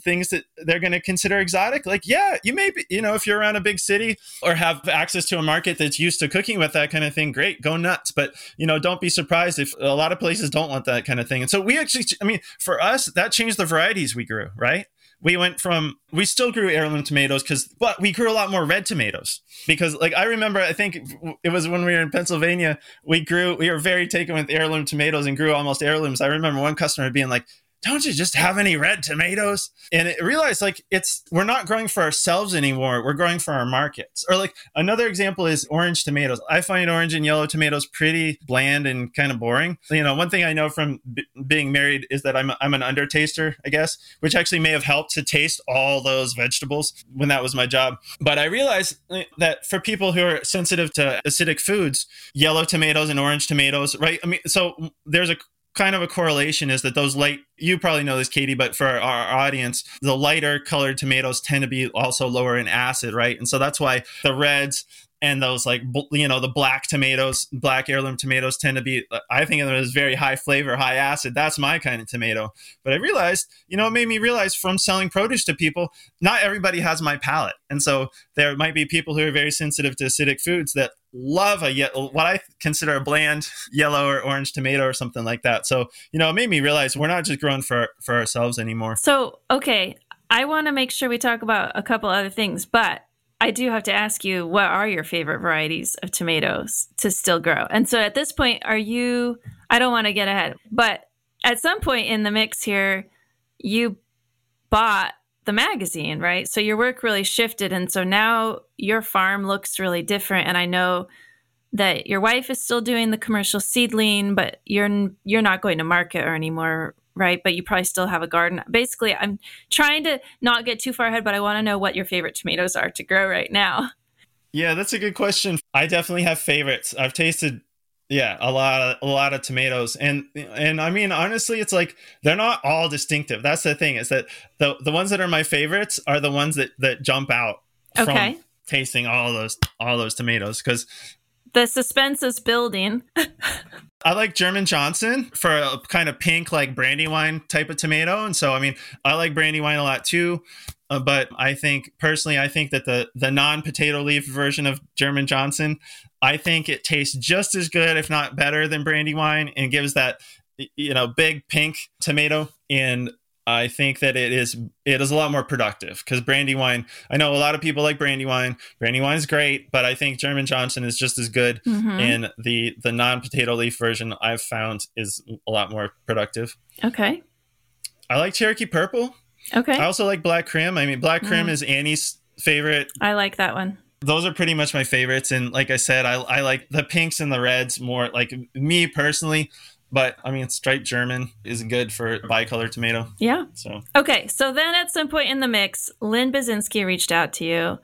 things that they're going to consider exotic? Like yeah you may be you know if you're around a big city or have access to a market that's used to cooking with that kind of thing great go nuts. But you know don't be surprised if a lot of places don't want that kind of thing. And so we actually i mean for us that changed the varieties we grew right? We went from we still grew heirloom tomatoes because but we grew a lot more red tomatoes. Because like i remember i think it was when we were in pennsylvania we grew we were very taken with heirloom tomatoes and grew almost heirlooms. I remember one customer being like don't you just have any red tomatoes? And it realized like it's we're not growing for ourselves anymore. We're growing for our markets. Or like another example is orange tomatoes. I find orange and yellow tomatoes pretty bland and kind of boring. You know, one thing I know from b- being married is that I'm I'm an undertaster, I guess, which actually may have helped to taste all those vegetables when that was my job. But I realized eh, that for people who are sensitive to acidic foods, yellow tomatoes and orange tomatoes, right? I mean, so there's a kind of a correlation is that those light you probably know this katie but for our audience the lighter colored tomatoes tend to be also lower in acid right? And so that's why the reds and those like you know the black tomatoes black heirloom tomatoes tend to be i think of them as very high flavor high acid. That's my kind of tomato. But i realized you know it made me realize from selling produce to people not everybody has my palate. And so there might be people who are very sensitive to acidic foods that love a what I consider a bland yellow or orange tomato or something like that. So you know, it made me realize we're not just growing for for ourselves anymore. So okay, I want to make sure we talk about a couple other things, but I do have to ask you, what are your favorite varieties of tomatoes to still grow? And so at this point, are you? I don't want to get ahead, but at some point in the mix here, you bought the magazine, right? So your work really shifted. And so now your farm looks really different. And I know that your wife is still doing the commercial seedling, but you're you're not going to market or anymore, right? But you probably still have a garden. Basically, I'm trying to not get too far ahead, but I want to know what your favorite tomatoes are to grow right now. Yeah, that's a good question. I definitely have favorites. I've tasted yeah, a lot of a lot of tomatoes, and and I mean honestly, it's like they're not all distinctive. That's the thing is that the the ones that are my favorites are the ones that that jump out okay. from tasting all those all those tomatoes because the suspense is building. I like German Johnson for a kind of pink, like brandywine type of tomato, and so I mean I like brandywine a lot too. Uh, but I think personally, I think that the the non potato leaf version of German Johnson I think it tastes just as good, if not better, than Brandywine, and gives that you know big pink tomato. And I think that it is it is a lot more productive because Brandywine. I know a lot of people like Brandywine. Brandywine is great, but I think German Johnson is just as good. Mm-hmm. And the the non potato leaf version I've found is a lot more productive. Okay. I like Cherokee Purple. Okay. I also like Black Krim. I mean, Black Krim mm. is Annie's favorite. I like that one those are pretty much my favorites. And like I said, I, I like the pinks and the reds more. Like me personally, but I mean, striped German is good for bicolor tomato. Yeah. So okay, so then at some point in the mix, Lynn Byczynski reached out to you,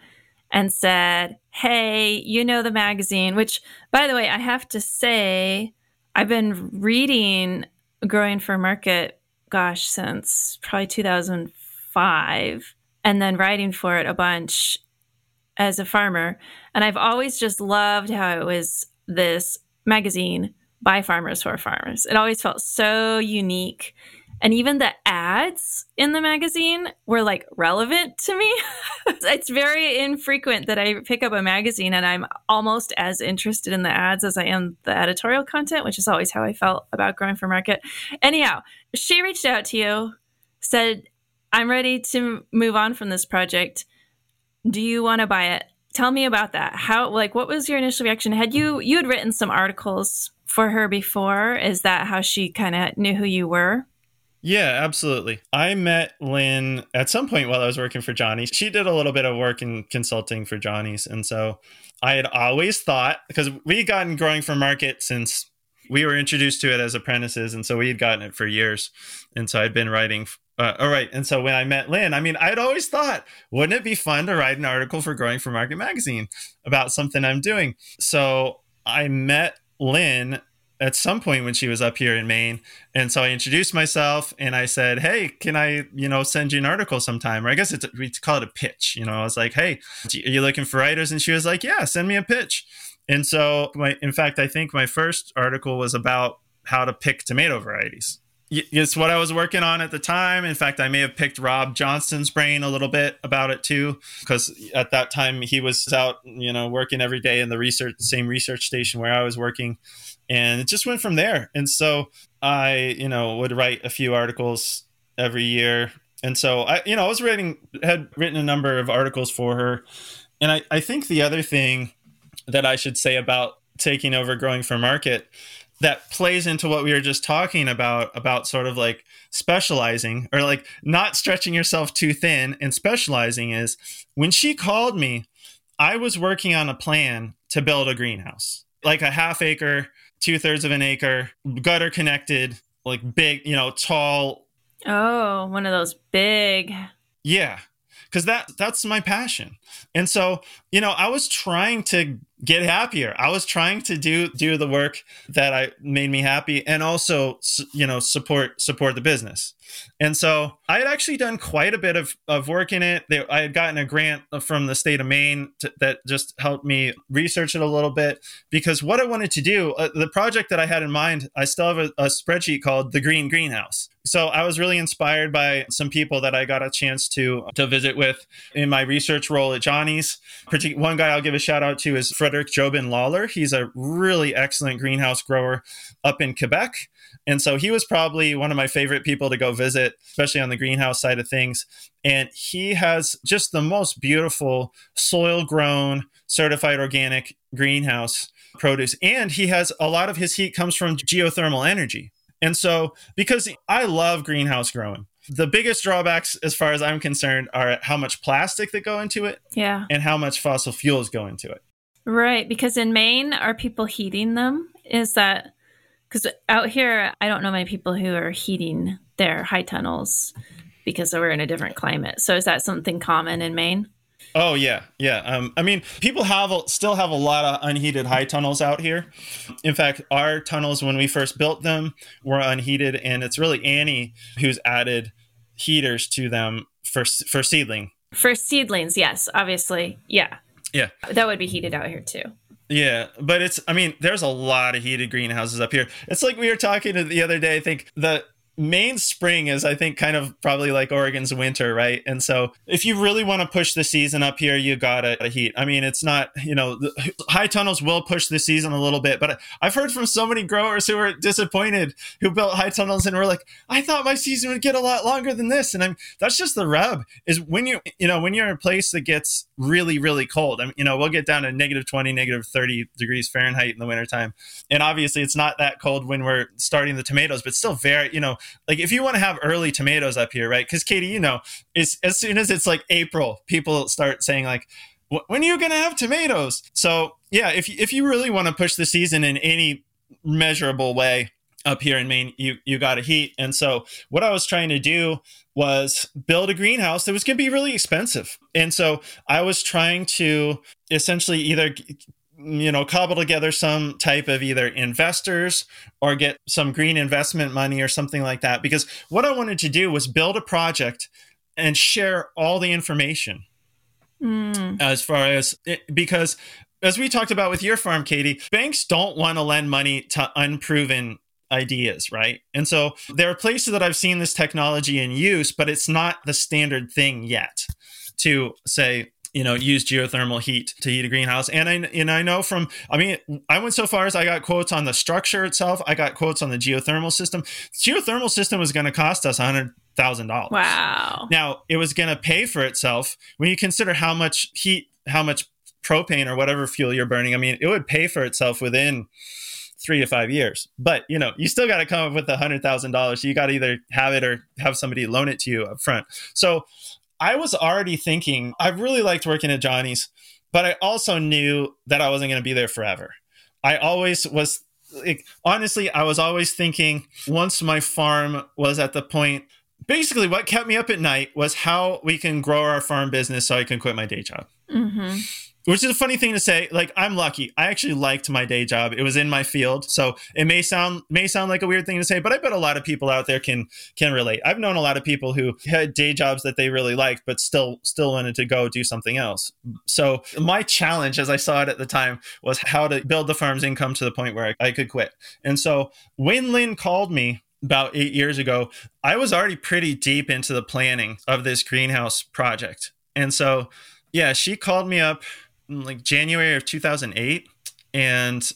and said, Hey, you know the magazine, which, by the way, I have to say, I've been reading Growing for Market, gosh, since probably 2005, and then writing for it a bunch as a farmer. And I've always just loved how it was this magazine by farmers for farmers. It always felt so unique. And even the ads in the magazine were like relevant to me. it's very infrequent that I pick up a magazine and I'm almost as interested in the ads as I am the editorial content, which is always how I felt about growing for market. Anyhow, she reached out to you, said, I'm ready to move on from this project. Do you want to buy it? Tell me about that. How like what was your initial reaction? Had you you had written some articles for her before? Is that how she kind of knew who you were? Yeah, absolutely. I met Lynn at some point while I was working for Johnny's. She did a little bit of work in consulting for Johnny's. And so I had always thought, because we had gotten growing for market since we were introduced to it as apprentices. And so we had gotten it for years. And so I'd been writing. Uh, all right. And so when I met Lynn, I mean, I'd always thought, wouldn't it be fun to write an article for Growing for Market magazine about something I'm doing? So I met Lynn at some point when she was up here in Maine. And so I introduced myself and I said, Hey, can I, you know, send you an article sometime? Or I guess it's, we call it a pitch. You know, I was like, Hey, are you looking for writers? And she was like, Yeah, send me a pitch. And so, my, in fact, I think my first article was about how to pick tomato varieties. It's what I was working on at the time. In fact, I may have picked Rob Johnston's brain a little bit about it too, because at that time he was out, you know, working every day in the research, the same research station where I was working and it just went from there. And so I, you know, would write a few articles every year. And so I, you know, I was writing, had written a number of articles for her. And I, I think the other thing that I should say about taking over growing for market that plays into what we were just talking about about sort of like specializing or like not stretching yourself too thin and specializing is when she called me i was working on a plan to build a greenhouse like a half acre two thirds of an acre, gutter connected, like big, you know, tall. Oh, one of those big. Yeah, because that that's my passion, and so you know, I was trying to get happier. I was trying to do do the work that I made me happy, and also you know support support the business. And so I had actually done quite a bit of, of work in it. I had gotten a grant from the state of Maine to, that just helped me research it a little bit because what I wanted to do, uh, the project that I had in mind, I still have a, a spreadsheet called the Green Greenhouse. So I was really inspired by some people that I got a chance to to visit with in my research role at Johnny's. One guy I'll give a shout out to is Frederick Jobin Lawler. He's a really excellent greenhouse grower up in Quebec. And so he was probably one of my favorite people to go visit, especially on the greenhouse side of things. And he has just the most beautiful soil grown, certified organic greenhouse produce. And he has a lot of his heat comes from geothermal energy. And so, because I love greenhouse growing, the biggest drawbacks, as far as I'm concerned, are how much plastic that go into it, yeah, and how much fossil fuels go into it. Right, because in Maine, are people heating them? Is that because out here, I don't know many people who are heating their high tunnels because we're in a different climate. So is that something common in Maine? Oh yeah, yeah. Um, I mean, people have still have a lot of unheated high tunnels out here. In fact, our tunnels when we first built them were unheated, and it's really Annie who's added heaters to them for for seedling. For seedlings, yes, obviously, yeah, yeah. That would be heated out here too. Yeah, but it's I mean, there's a lot of heated greenhouses up here. It's like we were talking the other day, I think the Maine spring is, I think, kind of probably like Oregon's winter, right? And so, if you really want to push the season up here, you gotta heat. I mean, it's not, you know, high tunnels will push the season a little bit, but I've heard from so many growers who are disappointed who built high tunnels and were like, I thought my season would get a lot longer than this. And I'm that's just the rub is when you, you know, when you're in a place that gets really, really cold. I mean, you know, we'll get down to negative 20, negative 30 degrees Fahrenheit in the wintertime. And obviously, it's not that cold when we're starting the tomatoes, but still very, you know, like if you want to have early tomatoes up here, right? Because Katie, you know, is as soon as it's like April, people start saying like, "When are you going to have tomatoes?" So yeah, if if you really want to push the season in any measurable way, up here in Maine, you you got to heat. And so what I was trying to do was build a greenhouse that was going to be really expensive. And so I was trying to essentially either you know cobble together some type of either investors or get some green investment money or something like that because what I wanted to do was build a project and share all the information mm. as far as it, because as we talked about with your farm katie banks don't want to lend money to unproven ideas, right? And so there are places that I've seen this technology in use, but it's not the standard thing yet to say, you know, use geothermal heat to heat a greenhouse. And I and I know from I mean, I went so far as I got quotes on the structure itself, I got quotes on the geothermal system. The geothermal system was going to cost us a hundred thousand dollars. Wow. Now it was going to pay for itself when you consider how much heat, how much propane or whatever fuel you're burning. I mean, it would pay for itself within three to five years. But you know, you still got to come up with a hundred thousand dollars. You got to either have it or have somebody loan it to you up front. So I was already thinking I really liked working at Johnny's, but I also knew that I wasn't going to be there forever. I always was like, honestly, I was always thinking once my farm was at the point. Basically, what kept me up at night was how we can grow our farm business so I can quit my day job. Mm-hmm which is a funny thing to say. Like i'm lucky. I actually liked my day job. It was in my field. So it may sound may sound like a weird thing to say but i bet a lot of people out there can can relate. I've known a lot of people who had day jobs that they really liked but still still wanted to go do something else. So my challenge as i saw it at the time was how to build the farm's income to the point where i, I could quit. And so when lynn called me about eight years ago i was already pretty deep into the planning of this greenhouse project. And so yeah she called me up like January of 2008 and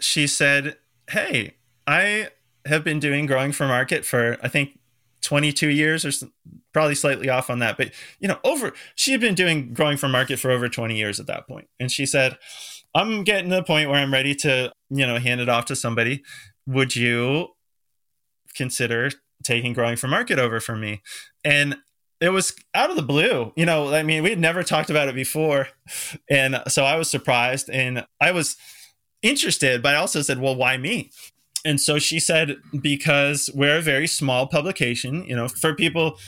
she said, "Hey, I have been doing growing for market for I think 22 years or probably slightly off on that, but you know, over she had been doing growing for market for over 20 years at that point. And she said, "I'm getting to the point where I'm ready to, you know, hand it off to somebody. Would you consider taking growing for market over from me?" And it was out of the blue. You know, I mean, we had never talked about it before. And so I was surprised and I was interested, but I also said, well, why me? And so she said, because we're a very small publication, you know, for people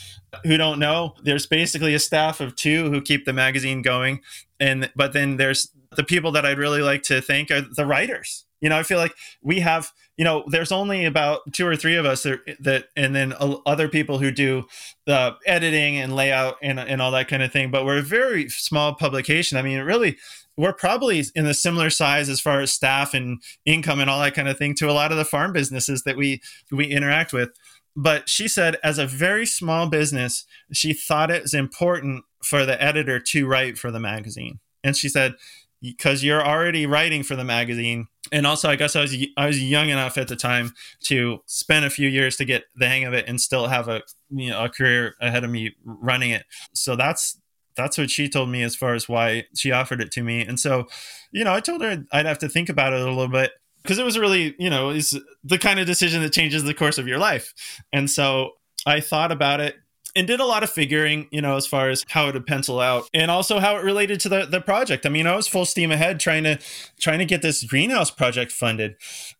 who don't know, there's basically a staff of two who keep the magazine going. And, but then there's the people that I'd really like to thank are the writers. You know, I feel like we have you know, there's only about two or three of us that, that and then uh, other people who do the editing and layout and, and all that kind of thing. But we're a very small publication. I mean, really, we're probably in a similar size as far as staff and income and all that kind of thing to a lot of the farm businesses that we we interact with. But she said, as a very small business, she thought it was important for the editor to write for the magazine. And she said, because you're already writing for the magazine. And also i guess i was i was young enough at the time to spend a few years to get the hang of it and still have a you know a career ahead of me running it. So that's that's what she told me as far as why she offered it to me. And so you know i told her i'd have to think about it a little bit because it was really you know is the kind of decision that changes the course of your life. And so i thought about it and did a lot of figuring, you know, as far as how it would pencil out and also how it related to the, the project. I mean, I was full steam ahead trying to trying to get this greenhouse project funded.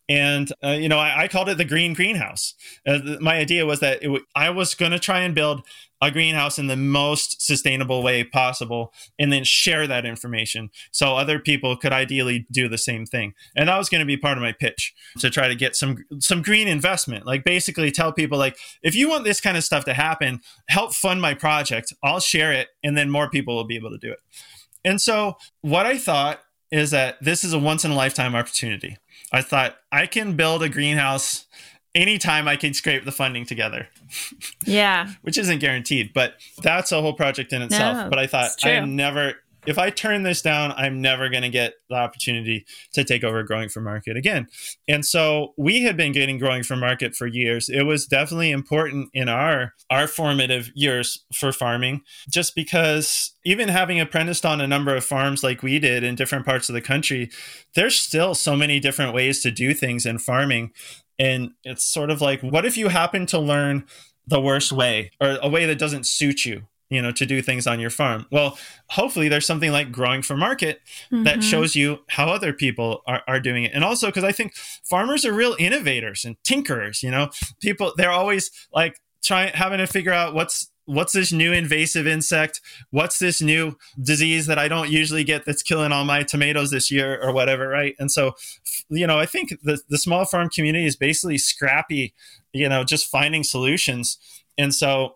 And, uh, you know, I, I, called it the green greenhouse. Uh, my idea was that w- I was going to try and build a greenhouse in the most sustainable way possible and then share that information so other people could ideally do the same thing. And that was going to be part of my pitch to try to get some some green investment. Like basically tell people like if you want this kind of stuff to happen help fund my project. I'll share it and then more people will be able to do it. And so what i thought is that this is a once in a lifetime opportunity i thought i can build a greenhouse anytime I can scrape the funding together. Yeah. Which isn't guaranteed, but that's a whole project in itself. No, but I thought I'm never if I turn this down, I'm never going to get the opportunity to take over growing for market again. And so we had been getting growing for market for years. It was definitely important in our our formative years for farming just because even having apprenticed on a number of farms like we did in different parts of the country, there's still so many different ways to do things in farming and it's sort of like, what if you happen to learn the worst way or a way that doesn't suit you? You know to do things on your farm. Well hopefully there's something like growing for market mm-hmm. that shows you how other people are, are doing it. And also because i think farmers are real innovators and tinkerers you know? People they're always like trying having to figure out what's what's this new invasive insect? What's this new disease that i don't usually get that's killing all my tomatoes this year or whatever right? And so you know i think the, the small farm community is basically scrappy you know just finding solutions. And so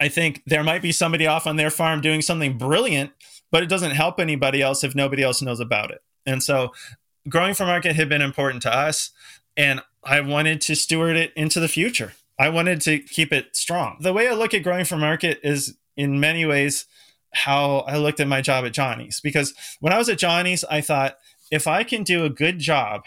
I think there might be somebody off on their farm doing something brilliant, but it doesn't help anybody else if nobody else knows about it. And so growing for market had been important to us. And I wanted to steward it into the future. I wanted to keep it strong. The way I look at growing for market is in many ways how I looked at my job at Johnny's. Because when I was at Johnny's, I thought if I can do a good job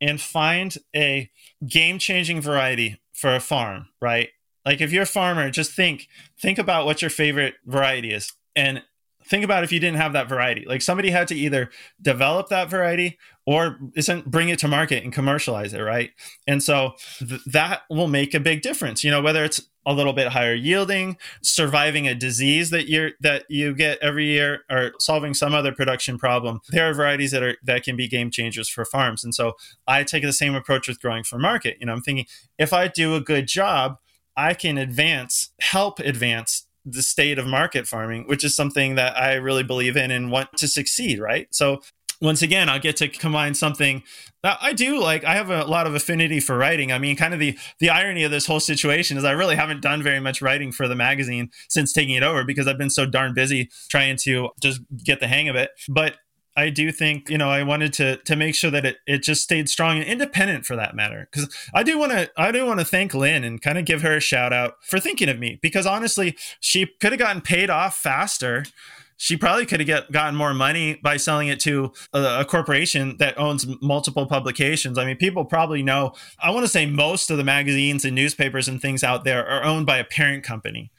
and find a game changing variety for a farm, right? Like if you're a farmer, just think think about what your favorite variety is and think about if you didn't have that variety. Like somebody had to either develop that variety or isn't bring it to market and commercialize it, right? And so th- that will make a big difference. You know, whether it's a little bit higher yielding, surviving a disease that you that you get every year, or solving some other production problem. There are varieties that are that can be game changers for farms. And so I take the same approach with growing for market. You know, I'm thinking if I do a good job, I can advance, help advance the state of market farming, which is something that I really believe in and want to succeed, right? So once again, I'll get to combine something that I do like. I have a lot of affinity for writing. I mean, kind of the the irony of this whole situation is I really haven't done very much writing for the magazine since taking it over because I've been so darn busy trying to just get the hang of it. But I do think, you know, I wanted to to make sure that it, it just stayed strong and independent for that matter. Because I do want to I do want to thank Lynn and kind of give her a shout out for thinking of me. Because honestly, she could have gotten paid off faster. She probably could have get, gotten more money by selling it to a, a corporation that owns multiple publications. I mean, people probably know. I want to say most of the magazines and newspapers and things out there are owned by a parent company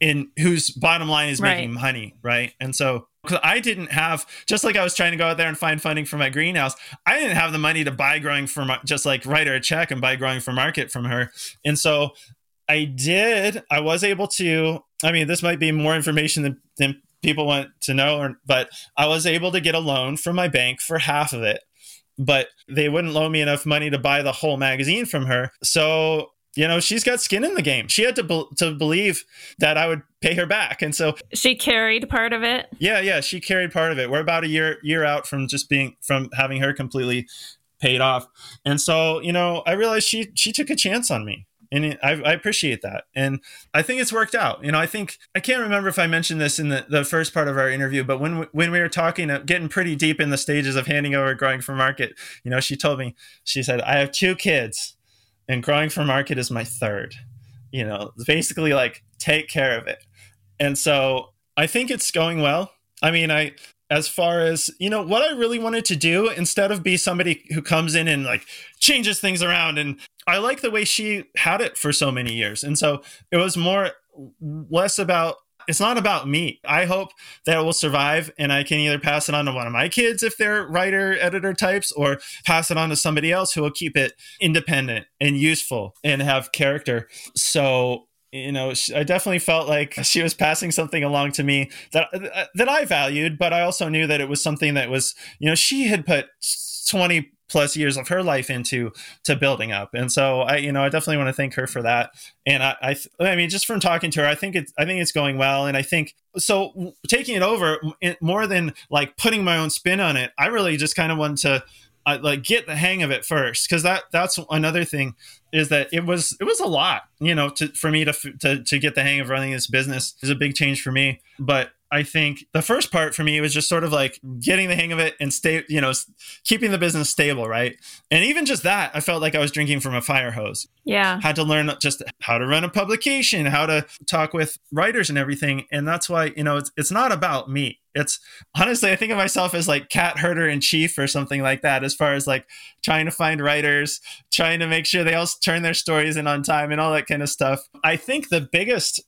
in whose bottom line is making money, right? And so because I didn't have just like I was trying to go out there and find funding for my greenhouse. I didn't have the money to buy growing for just like write her a check and buy growing for market from her, and so I did. I was able to. I mean, this might be more information than, than people want to know, or, but I was able to get a loan from my bank for half of it but they wouldn't loan me enough money to buy the whole magazine from her. So you know she's got skin in the game. She had to be- to believe that i would pay her back. And so she carried part of it? Yeah yeah she carried part of it. We're about a year year out from just being from having her completely paid off. And so you know i realized she she took a chance on me. And it, I, I, appreciate that. And i think it's worked out. You know i think i can't remember if i mentioned this in the, the first part of our interview but when we, when we were talking uh, getting pretty deep in the stages of handing over growing for market you know she told me she said i have two kids and growing for market is my third. You know, basically like take care of it. And so I think it's going well. I mean, I as far as you know what i really wanted to do instead of be somebody who comes in and like changes things around and i like the way she had it for so many years and so it was more less about it's not about me. I hope that it will survive and I can either pass it on to one of my kids if they're writer editor types or pass it on to somebody else who will keep it independent and useful and have character. So you know i definitely felt like she was passing something along to me that that i valued but i also knew that it was something that was you know she had put 20 plus years of her life into to building up. And so I, you know, I definitely want to thank her for that. And I, I, I mean, just from talking to her, I think it's, I think it's going well. And I think so taking it over more than like putting my own spin on it, I really just kind of want to uh, like get the hang of it first. Cause that, that's another thing is that it was, it was a lot, you know, to, for me to, to, to get the hang of running this business is a big change for me. But I think the first part for me was just sort of like getting the hang of it and stay, you know, keeping the business stable, right? And even just that, I felt like I was drinking from a fire hose. Yeah. Had to learn just how to run a publication, how to talk with writers and everything. And that's why, you know, it's, it's not about me. It's honestly, I think of myself as like cat herder in chief or something like that, as far as like trying to find writers, trying to make sure they all turn their stories in on time and all that kind of stuff. I think the biggest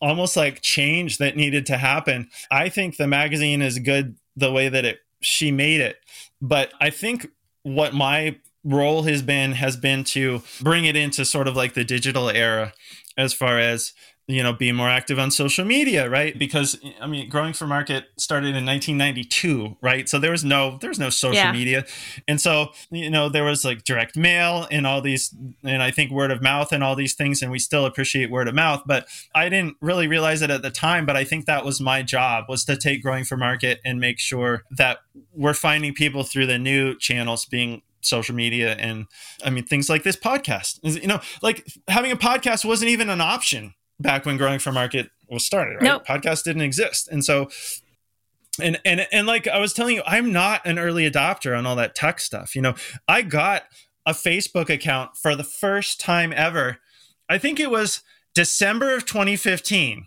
almost like change that needed to happen. I think the magazine is good the way that it she made it, but I think what my role has been has been to bring it into sort of like the digital era as far as you know be more active on social media right? Because i mean growing for market started in 1992 right? So there was no there was no social yeah. media. And so you know there was like direct mail and all these and i think word of mouth and all these things and we still appreciate word of mouth. But i didn't really realize it at the time but i think that was my job was to take growing for market and make sure that we're finding people through the new channels being social media and i mean things like this podcast. You know like having a podcast wasn't even an option back when growing for market was started right? Nope. podcast didn't exist. And so and and and like i was telling you i'm not an early adopter on all that tech stuff you know? I got a facebook account for the first time ever. I think it was december of 2015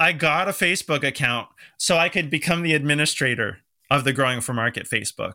i got a facebook account so i could become the administrator of the growing for market facebook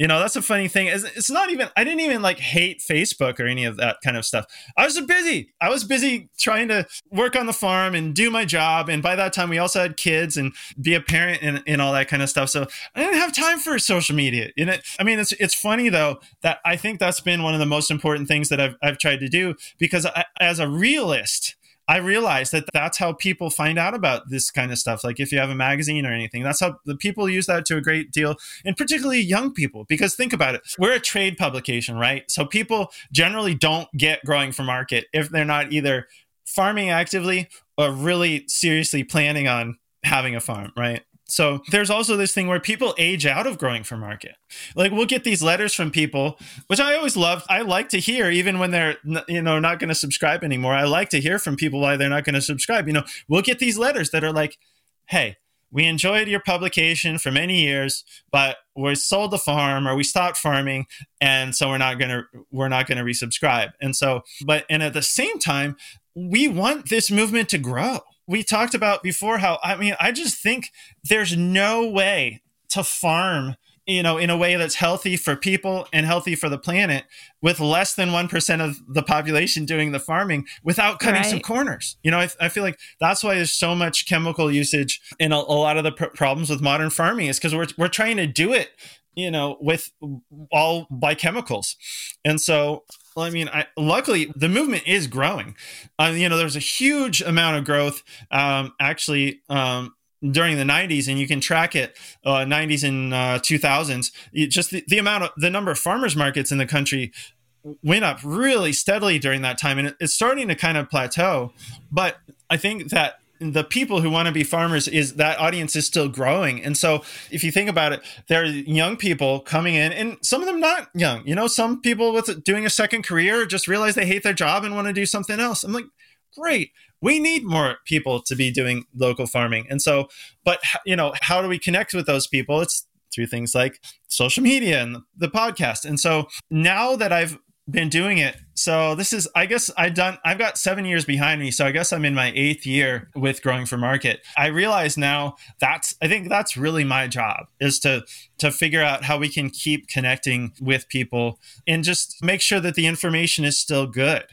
you know, that's a funny thing. It's not even, I didn't even like hate Facebook or any of that kind of stuff. I was busy. I was busy trying to work on the farm and do my job. And by that time, we also had kids and be a parent and, and all that kind of stuff. So I didn't have time for social media. You know, I mean, it's, it's funny though that I think that's been one of the most important things that I've, I've tried to do because I, as a realist, I realized that that's how people find out about this kind of stuff. Like if you have a magazine or anything, that's how the people use that to a great deal, and particularly young people. Because think about it, we're a trade publication, right? So people generally don't get growing for market if they're not either farming actively or really seriously planning on having a farm, right? So there's also this thing where people age out of growing for market. Like we'll get these letters from people, which I always love. I like to hear, even when they're you know not going to subscribe anymore. I like to hear from people why they're not going to subscribe. You know, we'll get these letters that are like, "Hey, we enjoyed your publication for many years, but we sold the farm or we stopped farming, and so we're not gonna we're not gonna resubscribe." And so, but and at the same time, we want this movement to grow we talked about before how I mean, I just think there's no way to farm, you know, in a way that's healthy for people and healthy for the planet with less than 1% of the population doing the farming without cutting right. some corners. You know, I, I, feel like that's why there's so much chemical usage and a, a lot of the pr- problems with modern farming is because we're, we're trying to do it you know with all by chemicals and so well, I mean, I, luckily the movement is growing. Uh, you know, there's a huge amount of growth um, actually um, during the 90s, and you can track it uh, 90s and uh, 2000s. just the, the amount of the number of farmers markets in the country went up really steadily during that time, and it, it's starting to kind of plateau. But I think that the people who want to be farmers is that audience is still growing. And so if you think about it there are young people coming in and some of them not young you know some people with doing a second career just realize they hate their job and want to do something else. I'm like great we need more people to be doing local farming. And so but you know how do we connect with those people? It's through things like social media and the podcast. And so now that i've been doing it. So this is, I guess I've done, I've got seven years behind me. So I guess I'm in my eighth year with growing for market. I realize now that's, I think that's really my job is to, to figure out how we can keep connecting with people and just make sure that the information is still good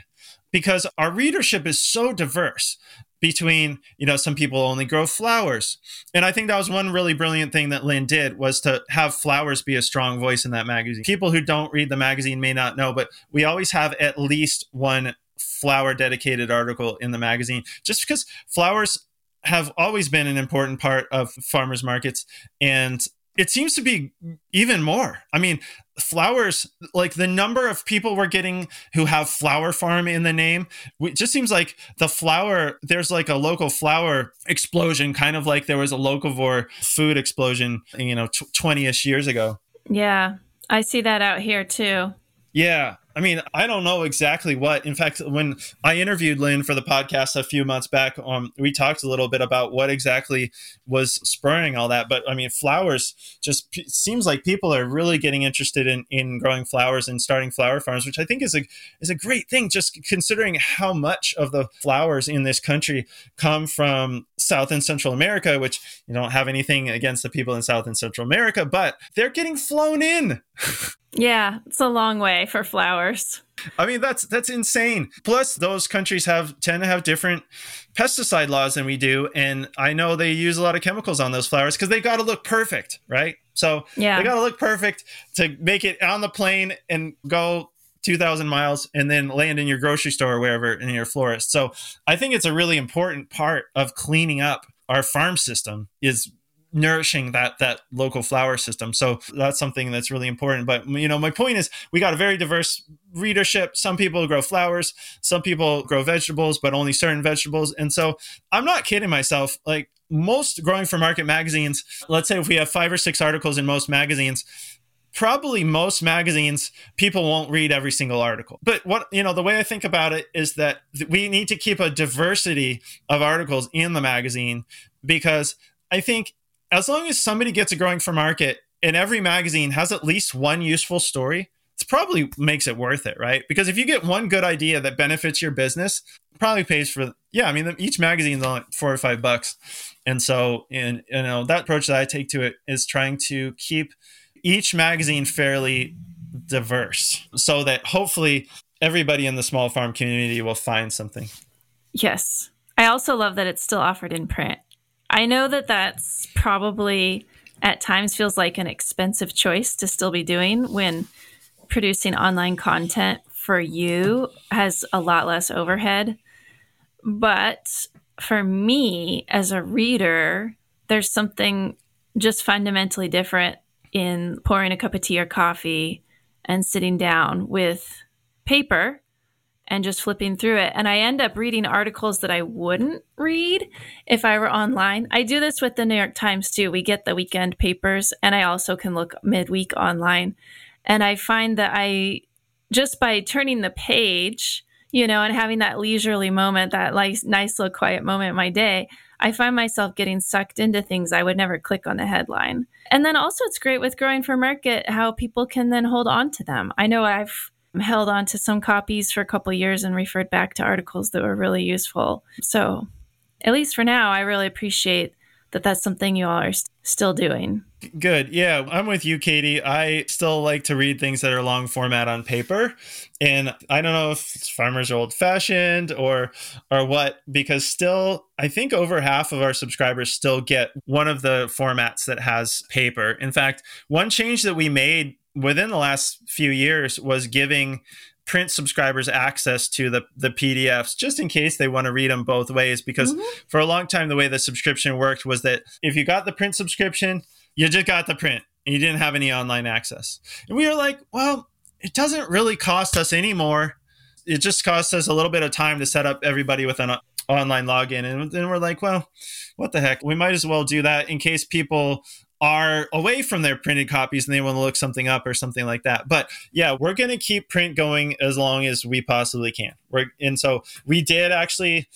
because our readership is so diverse between you know some people only grow flowers. And i think that was one really brilliant thing that lynn did was to have flowers be a strong voice in that magazine. People who don't read the magazine may not know but we always have at least one flower dedicated article in the magazine just because flowers have always been an important part of farmers markets. And it seems to be even more. I mean, flowers, like the number of people we're getting who have flower farm in the name, it just seems like the flower, there's like a local flower explosion, kind of like there was a locavore food explosion, you know, 20 ish years ago. Yeah, I see that out here too. Yeah. I mean, I don't know exactly what. In fact, when I interviewed Lynn for the podcast a few months back, um, we talked a little bit about what exactly was spurring all that. But I mean, flowers just p- seems like people are really getting interested in, in growing flowers and starting flower farms, which I think is a is a great thing. Just considering how much of the flowers in this country come from South and Central America, which you don't have anything against the people in South and Central America, but they're getting flown in. Yeah, it's a long way for flowers. I mean that's that's insane. Plus those countries have tend to have different pesticide laws than we do and I know they use a lot of chemicals on those flowers cuz they got to look perfect, right? So yeah. they got to look perfect to make it on the plane and go 2,000 miles and then land in your grocery store or wherever in your florist. So I think it's a really important part of cleaning up our farm system is nourishing that that local flower system. So that's something that's really important. But you know my point is we got a very diverse readership. Some people grow flowers some people grow vegetables but only certain vegetables. And so i'm not kidding myself. Like most growing for market magazines let's say if we have five or six articles in most magazines probably most magazines people won't read every single article. But what you know the way i think about it is that we need to keep a diversity of articles in the magazine because i think as long as somebody gets a growing for market and every magazine has at least one useful story, it probably makes it worth it, right? Because if you get one good idea that benefits your business, probably pays for yeah. I mean, each magazine's on four or five bucks, and so and you know that approach that I take to it is trying to keep each magazine fairly diverse, so that hopefully everybody in the small farm community will find something. Yes, I also love that it's still offered in print. I know that that's probably at times feels like an expensive choice to still be doing when producing online content for you has a lot less overhead. But for me as a reader, there's something just fundamentally different in pouring a cup of tea or coffee and sitting down with paper and just flipping through it. And I end up reading articles that I wouldn't read if I were online. I do this with the New York Times too. We get the weekend papers, and I also can look midweek online. And I find that I just by turning the page, you know, and having that leisurely moment, that nice, nice little quiet moment in my day, I find myself getting sucked into things I would never click on the headline. And then also, it's great with growing for market how people can then hold on to them. I know I've held on to some copies for a couple years and referred back to articles that were really useful. So, at least for now, I really appreciate that that's something you all are st- still doing. Good. Yeah, I'm with you, Katie. I still like to read things that are long format on paper. And I don't know if farmers are old fashioned or or what, because still I think over half of our subscribers still get one of the formats that has paper. In fact, one change that we made within the last few years was giving print subscribers access to the the PDFs just in case they want to read them both ways because mm-hmm. for a long time the way the subscription worked was that if you got the print subscription you just got the print and you didn't have any online access. And we were like well it doesn't really cost us anymore it just costs us a little bit of time to set up everybody with an online login. And then we're like well what the heck? We might as well do that in case people are away from their printed copies and they want to look something up or something like that. But yeah, we're going to keep print going as long as we possibly can. We're, and so we did actually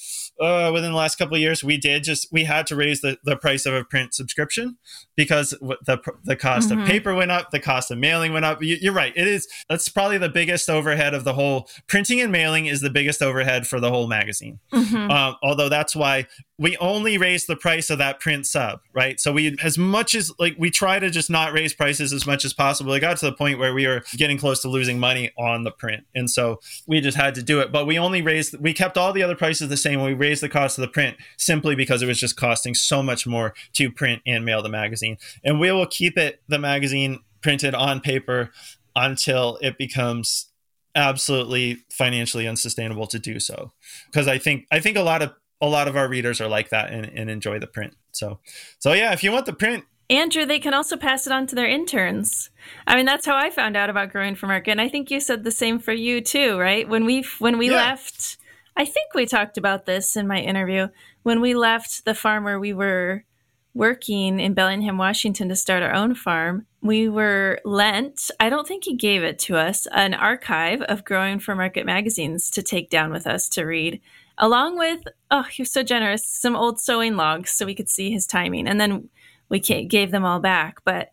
uh, within the last couple of years, we did just we had to raise the, the price of a print subscription because the the cost mm-hmm. of paper went up, the cost of mailing went up. You, are right; it is that's probably the biggest overhead of the whole. Printing and mailing is the biggest overhead for the whole magazine. Mm-hmm. Uh, although that's why we only raised the price of that print sub, right? So we as much as like we try to just not raise prices as much as possible. It got to the point where we were getting close to losing money on the print, and so we just had to do it. But we only raised we kept all the other prices the same. We raised the cost of the print simply because it was just costing so much more to print and mail the magazine. And we will keep it, the magazine, printed on paper until it becomes absolutely financially unsustainable to do so. Because I think I think a lot of a lot of our readers are like that and, and enjoy the print. So so yeah, if you want the print, Andrew, they can also pass it on to their interns. I mean, that's how I found out about growing for market, and I think you said the same for you too, right? When we when we yeah. left I think we talked about this in my interview. When we left the farm where we were working in Bellingham, Washington to start our own farm, we were lent, I don't think he gave it to us, an archive of Growing for Market magazines to take down with us to read, along with, oh, he was so generous, some old sowing logs so we could see his timing. And then we gave them all back. But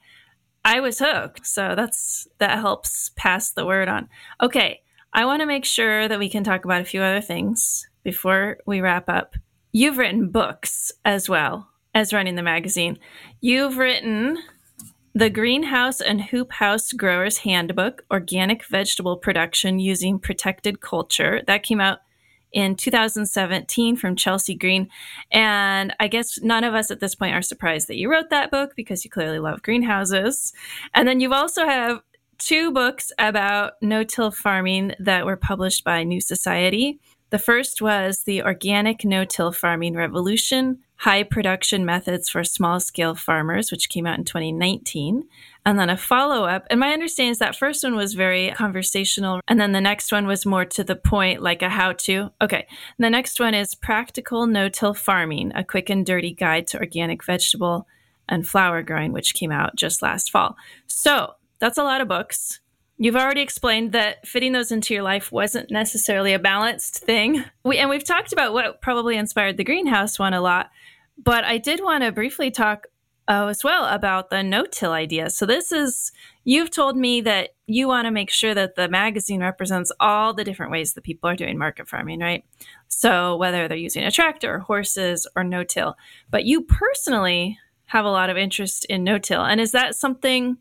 I was hooked. So that's that helps pass the word on. Okay. I want to make sure that we can talk about a few other things before we wrap up. You've written books as well as running the magazine. You've written The Greenhouse and Hoop House Growers Handbook Organic Vegetable Production Using Protected Culture. That came out in 2017 from Chelsea Green. And I guess none of us at this point are surprised that you wrote that book because you clearly love greenhouses. And then you also have two books about no till farming that were published by New Society. The first was The Organic No Till Farming Revolution High Production Methods for Small Scale Farmers, which came out in 2019. And then a follow up. And my understanding is that first one was very conversational. And then the next one was more to the point, like a how to. Okay. And the next one is Practical No Till Farming, a quick and dirty guide to organic vegetable and flower growing, which came out just last fall. So that's a lot of books. You've already explained that fitting those into your life wasn't necessarily a balanced thing. We, and we've talked about what probably inspired the greenhouse one a lot, but I did want to briefly talk uh, as well about the no till idea. So, this is, you've told me that you want to make sure that the magazine represents all the different ways that people are doing market farming, right? So, whether they're using a tractor or horses or no till. But you personally have a lot of interest in no till. And is that something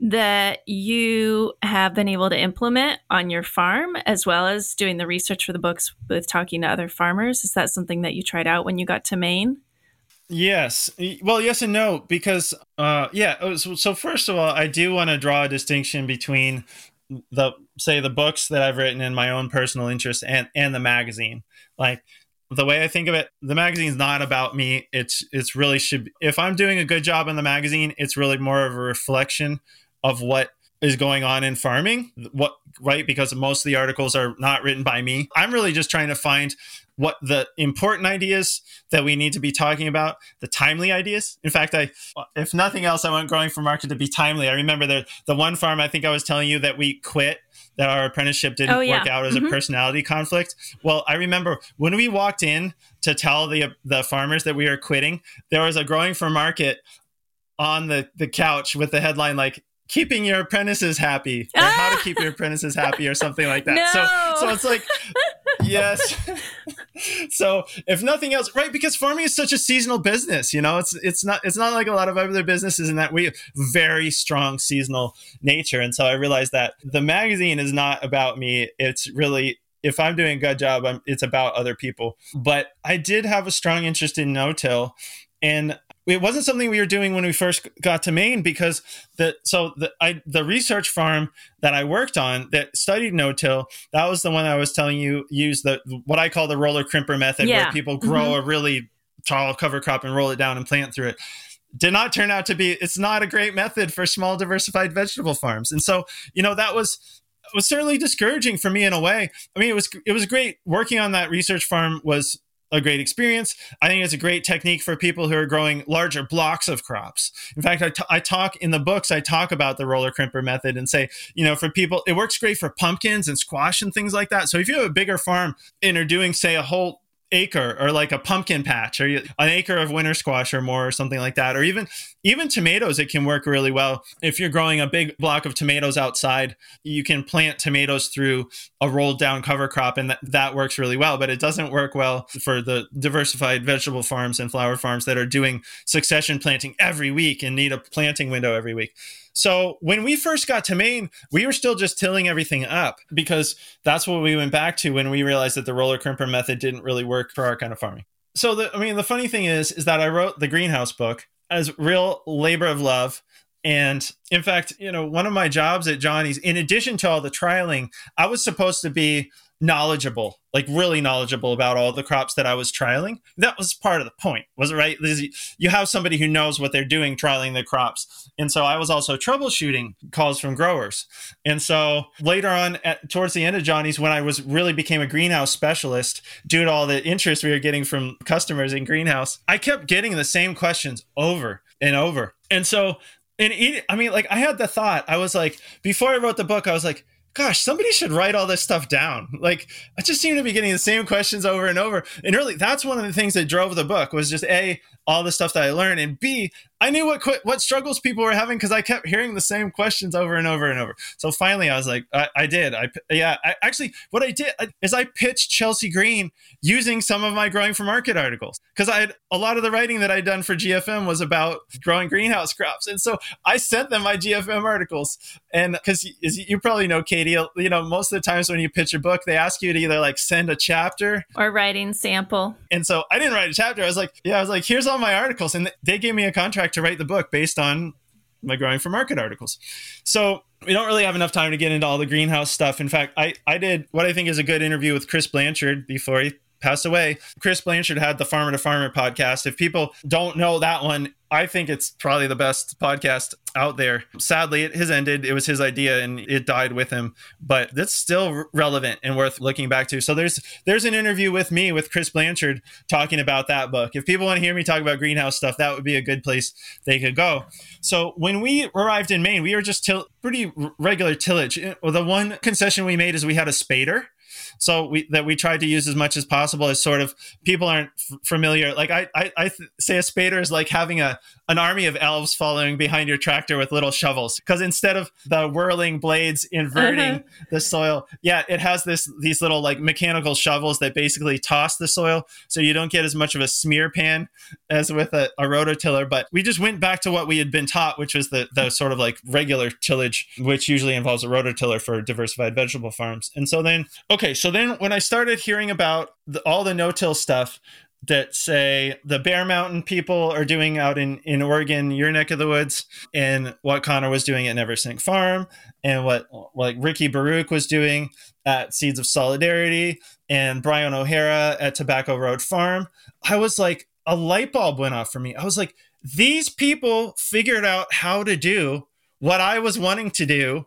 that you have been able to implement on your farm as well as doing the research for the books with talking to other farmers? Is that something that you tried out when you got to Maine? Yes. Well, yes and no, because, uh, yeah. Oh, so, first of all, I do want to draw a distinction between the, say, the books that I've written in my own personal interest and, and the magazine. Like, the way I think of it, the magazine is not about me. It's it's really should be, if I'm doing a good job in the magazine, it's really more of a reflection of what is going on in farming what right because most of the articles are not written by me i'm really just trying to find what the important ideas that we need to be talking about the timely ideas in fact i if nothing else i want growing for market to be timely i remember the the one farm i think i was telling you that we quit that our apprenticeship didn't oh, yeah. work out as mm-hmm. a personality conflict well i remember when we walked in to tell the the farmers that we were quitting there was a growing for market on the the couch with the headline like keeping your apprentices happy or ah! how to keep your apprentices happy or something like that. No! So so it's like yes. so if nothing else, right? Because farming is such a seasonal business, you know, it's it's not it's not like a lot of other businesses in that we have very strong seasonal nature. And so I realized that the magazine is not about me. It's really if I'm doing a good job, I'm, it's about other people. But I did have a strong interest in no-till, and it wasn't something we were doing when we first got to Maine because the so the I the research farm that I worked on that studied no-till that was the one I was telling you use the what I call the roller crimper method yeah. where people grow mm-hmm. a really tall cover crop and roll it down and plant through it did not turn out to be it's not a great method for small diversified vegetable farms and so you know that was was certainly discouraging for me in a way i mean it was it was great working on that research farm was a great experience. I think it's a great technique for people who are growing larger blocks of crops. In fact, I, t- I talk in the books, I talk about the roller crimper method and say, you know, for people, it works great for pumpkins and squash and things like that. So if you have a bigger farm and are doing, say, a whole acre or like a pumpkin patch or an acre of winter squash or more or something like that. Or even even tomatoes it can work really well. If you're growing a big block of tomatoes outside you can plant tomatoes through a rolled down cover crop and that, that works really well but it doesn't work well for the diversified vegetable farms and flower farms that are doing succession planting every week and need a planting window every week so when we first got to Maine, we were still just tilling everything up because that's what we went back to when we realized that the roller crimper method didn't really work for our kind of farming. So the, I mean, the funny thing is, is that I wrote the greenhouse book as real labor of love. And in fact, you know, one of my jobs at Johnny's, in addition to all the trialing, I was supposed to be knowledgeable, like really knowledgeable about all the crops that I was trialing. That was part of the point, was it right? You have somebody who knows what they're doing trialing the crops. And so I was also troubleshooting calls from growers. And so later on, at, towards the end of Johnny's, when I was really became a greenhouse specialist due to all the interest we were getting from customers in greenhouse, I kept getting the same questions over and over. And so, and it, I mean, like I had the thought, I was like, before I wrote the book, I was like, gosh, somebody should write all this stuff down. Like, I just seem to be getting the same questions over and over. And really, that's one of the things that drove the book was just A, all the stuff that I learned, and B, I knew what what struggles people were having because I kept hearing the same questions over and over and over. So finally, I was like, I, I did. I yeah. I, actually, what I did is I pitched Chelsea Green using some of my growing for market articles because I had a lot of the writing that I'd done for GFM was about growing greenhouse crops, and so I sent them my GFM articles. And because you probably know, Katie, you know most of the times when you pitch a book, they ask you to either like send a chapter or writing sample. And so I didn't write a chapter. I was like, yeah, I was like, here's all my articles, and they gave me a contract to write the book based on my growing for market articles. So we don't really have enough time to get into all the greenhouse stuff. In fact, I, I did what I think is a good interview with Chris Blanchard before he passed away. Chris Blanchard had the Farmer to Farmer podcast. If people don't know that one, I think it's probably the best podcast out there. Sadly, it has ended. It was his idea and it died with him, but that's still relevant and worth looking back to. So there's there's an interview with me with Chris Blanchard talking about that book. If people want to hear me talk about greenhouse stuff, that would be a good place they could go. So when we arrived in Maine, we were just till pretty regular tillage. Uh, the one concession we made is we had a spader so we that we tried to use as much as possible as sort of people aren't f- familiar like i i, I th- say a spader is like having a an army of elves following behind your tractor with little shovels because instead of the whirling blades inverting uh-huh. the soil yeah it has this these little like mechanical shovels that basically toss the soil so you don't get as much of a smear pan as with a, a rototiller but we just went back to what we had been taught which was the the sort of like regular tillage which usually involves a rototiller for diversified vegetable farms and so then okay so then when i started hearing about the, all the no-till stuff that say the Bear Mountain people are doing out in, in Oregon, your neck of the woods, and what Conor was doing at Neversink Farm, and what like Ricky Baruch was doing at Seeds of Solidarity, and Brian O'Hara at Tobacco Road Farm. I was like, a light bulb went off for me. I was like, these people figured out how to do what I was wanting to do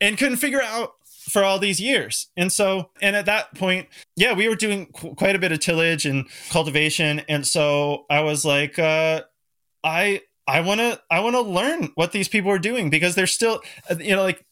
and couldn't figure out for all these years. And so, and at that point, yeah, we were doing qu- quite a bit of tillage and cultivation. And so I was like, uh, I, I want to I want to learn what these people are doing because they're still you know like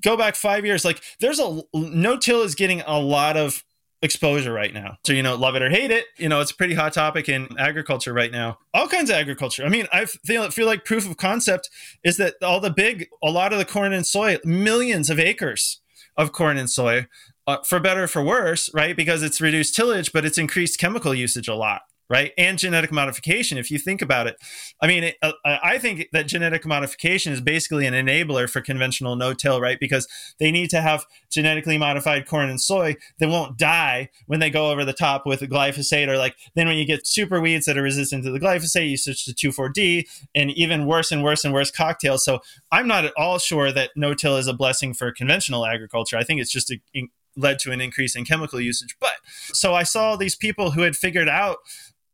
go back 5 years like there's a no till is getting a lot of exposure right now. So, you know, love it or hate it, you know, it's a pretty hot topic in agriculture right now. All kinds of agriculture. I mean, I feel, feel like proof of concept is that all the big, a lot of the corn and soy, millions of acres of corn and soy, uh, for better for worse, right? Because it's reduced tillage, but it's increased chemical usage a lot right? And genetic modification. If you think about it, I mean, it, uh, I think that genetic modification is basically an enabler for conventional no-till, right? Because they need to have genetically modified corn and soy that won't die when they go over the top with glyphosate, or like then when you get super weeds that are resistant to the glyphosate, you switch to 2,4-D, and even worse and worse and worse cocktails. So I'm not at all sure that no-till is a blessing for conventional agriculture. I think it's just a, led to an increase in chemical usage. But so I saw these people who had figured out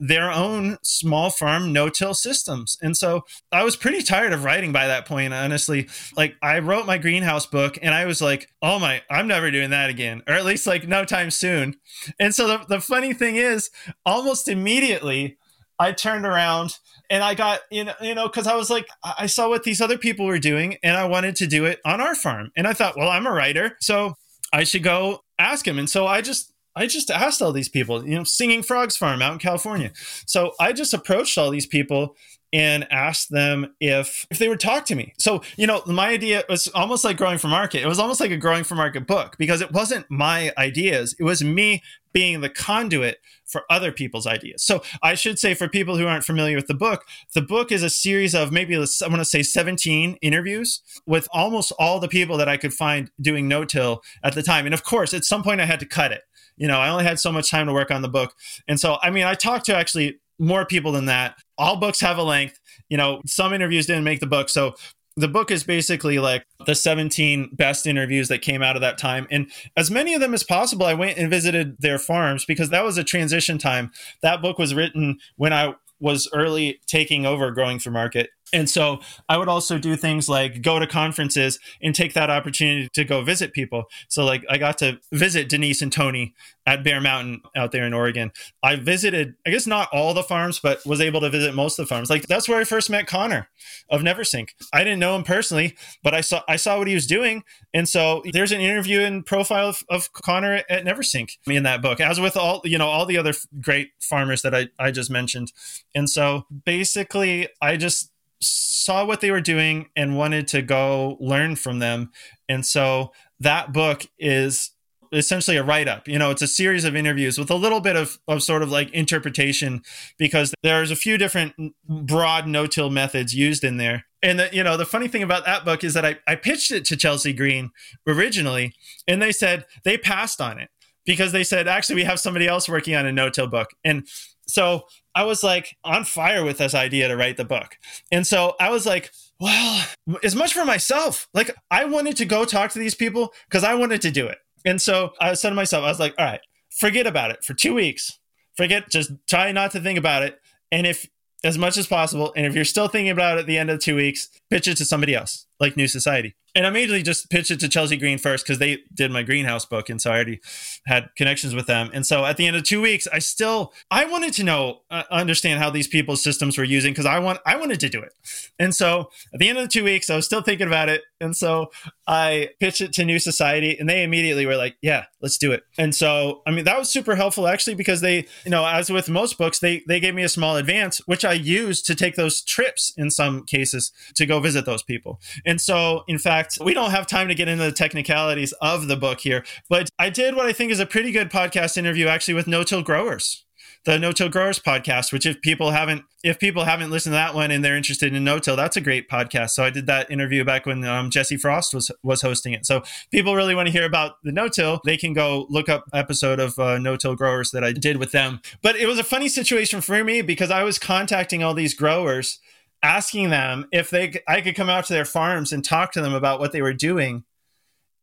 their own small farm no-till systems. And so I was pretty tired of writing by that point, honestly. Like I wrote my greenhouse book and I was like, oh my, I'm never doing that again, or at least like no time soon. And so the, the funny thing is, almost immediately, I turned around and I got you know you know because I was like I saw what these other people were doing and I wanted to do it on our farm and I thought well I'm a writer so I should go ask him and so I just I just asked all these people, you know, Singing Frogs Farm out in California. So I just approached all these people and asked them if if they would talk to me. So, you know, my idea was almost like growing for market. It was almost like a growing for market book because it wasn't my ideas. It was me being the conduit for other people's ideas. So, I should say for people who aren't familiar with the book, the book is a series of maybe I want to say 17 interviews with almost all the people that I could find doing no-till at the time. And of course, at some point I had to cut it you know, I only had so much time to work on the book. And so, I mean, I talked to actually more people than that. All books have a length. You know, some interviews didn't make the book. So the book is basically like the 17 best interviews that came out of that time. And as many of them as possible, I went and visited their farms because that was a transition time. That book was written when I was early taking over growing for market and so I would also do things like go to conferences and take that opportunity to go visit people. So like I got to visit Denise and Tony at Bear Mountain out there in Oregon. I visited, I guess not all the farms, but was able to visit most of the farms. Like that's where I first met Conor of Neversink. I didn't know him personally, but I saw I saw what he was doing. And so there's an interview and profile of, of Conor at Neversink in that book, as with all, you know, all the other great farmers that I, I just mentioned. And so basically I just saw what they were doing and wanted to go learn from them. And so that book is essentially a write up. You know, it's a series of interviews with a little bit of, of sort of like interpretation because there's a few different broad no till methods used in there. And the, you know, the funny thing about that book is that I, I pitched it to Chelsea Green originally, and they said they passed on it because they said, actually, we have somebody else working on a no till book. And so I was like on fire with this idea to write the book. And so I was like, well, as much for myself. Like I wanted to go talk to these people because I wanted to do it. And so I said to myself, I was like, all right, forget about it for two weeks. Forget, just try not to think about it. And if as much as possible. And if you're still thinking about it at the end of two weeks, pitch it to somebody else, like New Society. And I immediately just pitched it to Chelsea Green first because they did my greenhouse book. And so I already had connections with them. And so at the end of two weeks, I still, I wanted to know, uh, understand how these people's systems were using because I want, I wanted to do it. And so at the end of the two weeks, I was still thinking about it. And so I pitched it to New Society and they immediately were like, yeah, let's do it. And so, I mean, that was super helpful actually because they, you know, as with most books, they, they gave me a small advance, which I used to take those trips in some cases to go visit those people. And so, in fact, we don't have time to get into the technicalities of the book here, but I did what I think is a pretty good podcast interview actually with no till growers the No Till Growers podcast, which if people haven't if people haven't listened to that one and they're interested in no till, that's a great podcast. So I did that interview back when um, Jesse Frost was was hosting it. So people really want to hear about the no till, they can go look up episode of uh, No Till Growers that I did with them. But it was a funny situation for me because I was contacting all these growers asking them if they I could come out to their farms and talk to them about what they were doing,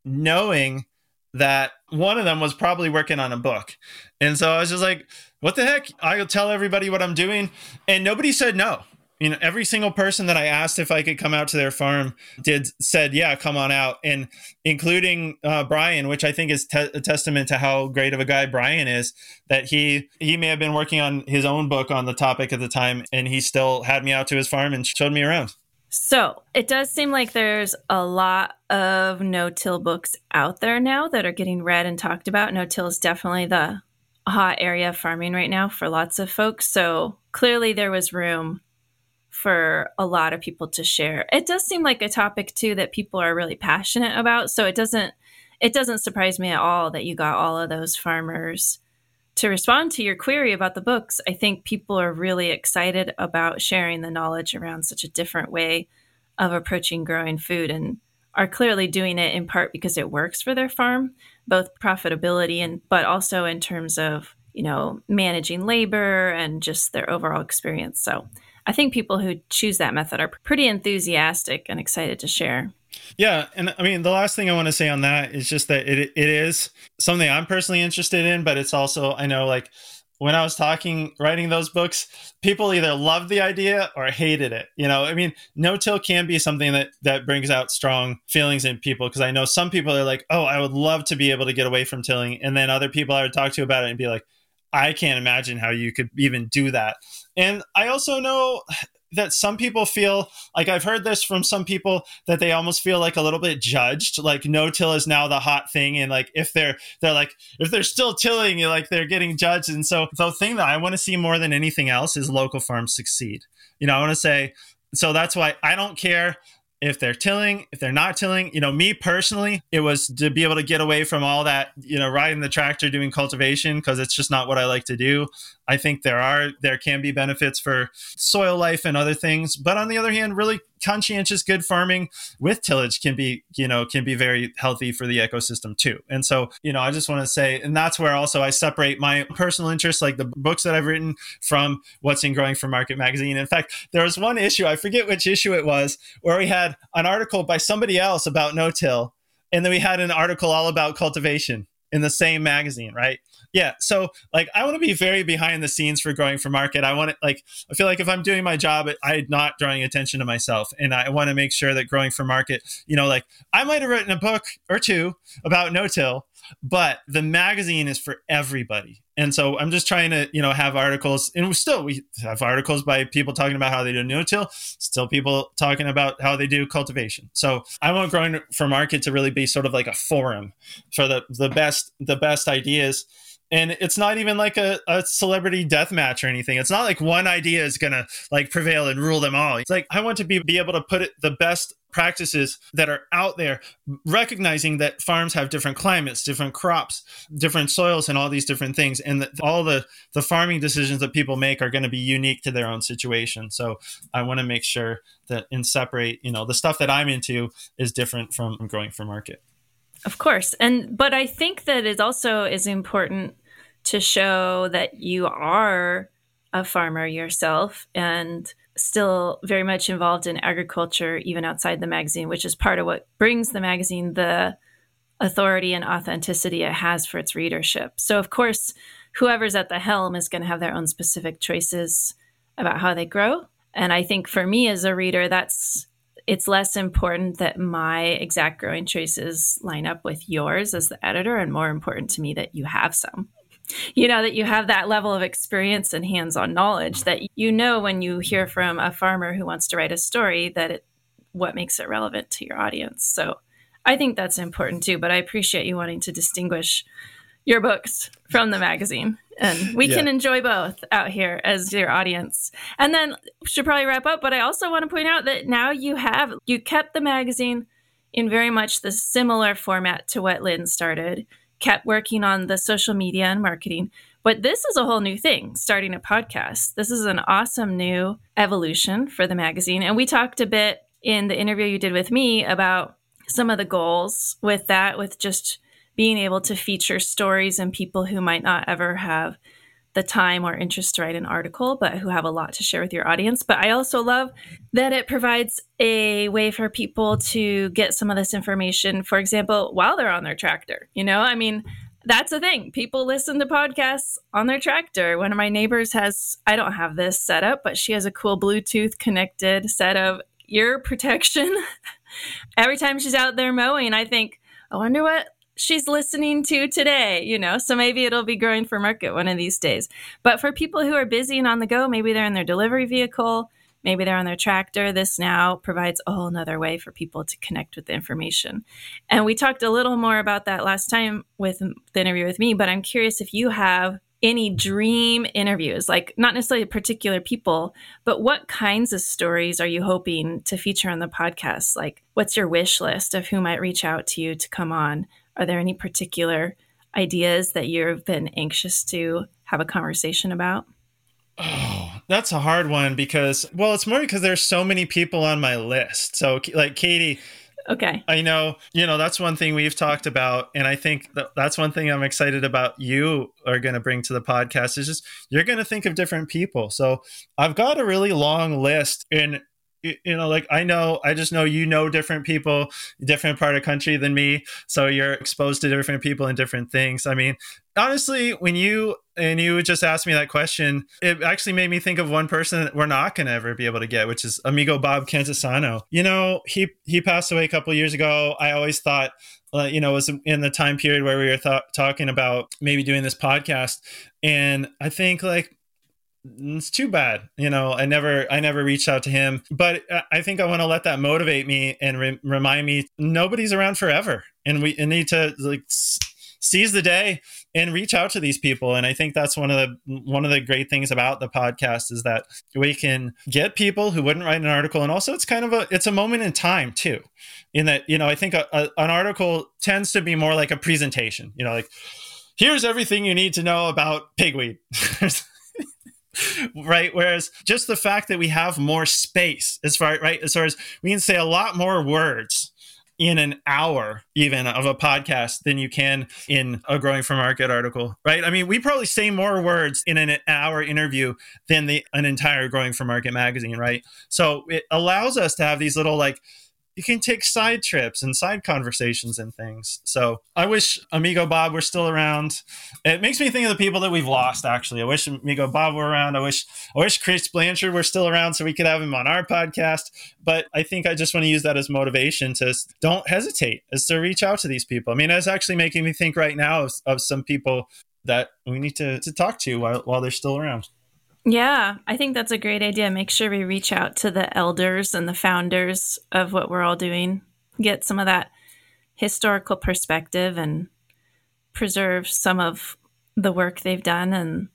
knowing that one of them was probably working on a book. And so I was just like, what the heck? I'll tell everybody what I'm doing. And nobody said no you know every single person that i asked if i could come out to their farm did said yeah come on out and including uh, brian which i think is te- a testament to how great of a guy brian is that he he may have been working on his own book on the topic at the time and he still had me out to his farm and showed me around so it does seem like there's a lot of no-till books out there now that are getting read and talked about no-till is definitely the hot area of farming right now for lots of folks so clearly there was room for a lot of people to share. It does seem like a topic too that people are really passionate about, so it doesn't it doesn't surprise me at all that you got all of those farmers to respond to your query about the books. I think people are really excited about sharing the knowledge around such a different way of approaching growing food and are clearly doing it in part because it works for their farm, both profitability and but also in terms of, you know, managing labor and just their overall experience. So I think people who choose that method are pretty enthusiastic and excited to share. Yeah, and I mean the last thing I want to say on that is just that it it is something I'm personally interested in, but it's also I know like when I was talking writing those books, people either loved the idea or hated it. You know, I mean, no-till can be something that that brings out strong feelings in people because I know some people are like, "Oh, I would love to be able to get away from tilling," and then other people I would talk to about it and be like, I can't imagine how you could even do that. And I also know that some people feel like I've heard this from some people that they almost feel like a little bit judged, like no till is now the hot thing, and like if they're they're like if they're still tilling, like they're getting judged. And so the thing that I want to see more than anything else is local farms succeed. You know, I want to say so that's why I don't care if they're tilling, if they're not tilling. You know, me personally, it was to be able to get away from all that, you know, riding the tractor doing cultivation because it's just not what I like to do. I think there are there can be benefits for soil life and other things, but on the other hand, really conscientious good farming with tillage can be you know can be very healthy for the ecosystem too. And so you know i just want to say and that's where also i separate my personal interests like the books that i've written from what's in growing for market magazine. In fact there was one issue i forget which issue it was where we had an article by somebody else about no-till and then we had an article all about cultivation in the same magazine right yeah so like i want to be very behind the scenes for growing for market. I want to like i feel like if i'm doing my job i'm not drawing attention to myself and i want to make sure that growing for market you know like i might have written a book or two about no-till but the magazine is for everybody. And so i'm just trying to you know have articles and we still we have articles by people talking about how they do no-till still people talking about how they do cultivation. So i want growing for market to really be sort of like a forum for the the best the best ideas and it's not even like a, a celebrity death match or anything. It's not like one idea is gonna like prevail and rule them all. It's like i want to be, be able to put it the best practices that are out there recognizing that farms have different climates different crops different soils and all these different things and that all the the farming decisions that people make are going to be unique to their own situation. So i want to make sure that and separate you know the stuff that i'm into is different from growing for market of course. And but I think that it also is important to show that you are a farmer yourself and still very much involved in agriculture, even outside the magazine, which is part of what brings the magazine the authority and authenticity it has for its readership. So, of course, whoever's at the helm is going to have their own specific choices about how they grow. And I think for me as a reader, that's it's less important that my exact growing choices line up with yours as the editor, and more important to me that you have some. You know, that you have that level of experience and hands on knowledge that you know when you hear from a farmer who wants to write a story that it, what makes it relevant to your audience. So I think that's important too, but I appreciate you wanting to distinguish your books from the magazine. And we yeah. can enjoy both out here as your audience. And then should probably wrap up, but I also want to point out that now you have you kept the magazine in very much the similar format to what Lynn started, kept working on the social media and marketing. But this is a whole new thing, starting a podcast. This is an awesome new evolution for the magazine. And we talked a bit in the interview you did with me about some of the goals with that, with just being able to feature stories and people who might not ever have the time or interest to write an article, but who have a lot to share with your audience. But I also love that it provides a way for people to get some of this information, for example, while they're on their tractor. You know, I mean, that's the thing. People listen to podcasts on their tractor. One of my neighbors has, I don't have this set up, but she has a cool Bluetooth connected set of ear protection. Every time she's out there mowing, I think, I wonder what she's listening to today, you know. So maybe it'll be growing for market one of these days. But for people who are busy and on the go, maybe they're in their delivery vehicle, maybe they're on their tractor, this now provides a whole nother way for people to connect with the information. And we talked a little more about that last time with the interview with me, but I'm curious if you have any dream interviews, like not necessarily particular people, but what kinds of stories are you hoping to feature on the podcast? Like, what's your wish list of who might reach out to you to come on? Are there any particular ideas that you've been anxious to have a conversation about? Oh, that's a hard one because, well, it's more because there's so many people on my list. So, like Katie, okay, I know, you know, that's one thing we've talked about, and I think that that's one thing I'm excited about. You are going to bring to the podcast is just you're going to think of different people. So, I've got a really long list, and you know like i know i just know you know different people different part of country than me so you're exposed to different people and different things. I mean honestly when you and you just asked me that question it actually made me think of one person that we're not going to ever be able to get which is amigo bob cantisano you know he he passed away a couple years ago. I always thought uh, you know, was in the time period where we were th- talking about maybe doing this podcast. And I think like it's too bad you know i never i never reached out to him. But i think i want to let that motivate me and re- remind me nobody's around forever. And we need to like seize the day and reach out to these people. And i think that's one of the one of the great things about the podcast is that we can get people who wouldn't write an article. And also it's kind of a it's a moment in time too in that you know i think a, a, an article tends to be more like a presentation you know like here's everything you need to know about pigweed right? Whereas just the fact that we have more space as far right? As far as we can say a lot more words in an hour even of a podcast than you can in a growing for market article right? I mean we probably say more words in an hour interview than the an entire growing for market magazine right? So it allows us to have these little like you can take side trips and side conversations and things. So I wish Amigo Bob were still around. It makes me think of the people that we've lost. Actually, I wish Amigo Bob were around. I wish I wish Chris Blanchard were still around so we could have him on our podcast. But I think I just want to use that as motivation to don't hesitate, is to reach out to these people. I mean, it's actually making me think right now of, of some people that we need to, to talk to while, while they're still around. Yeah, I think that's a great idea. Make sure we reach out to the elders and the founders of what we're all doing, get some of that historical perspective and preserve some of the work they've done. And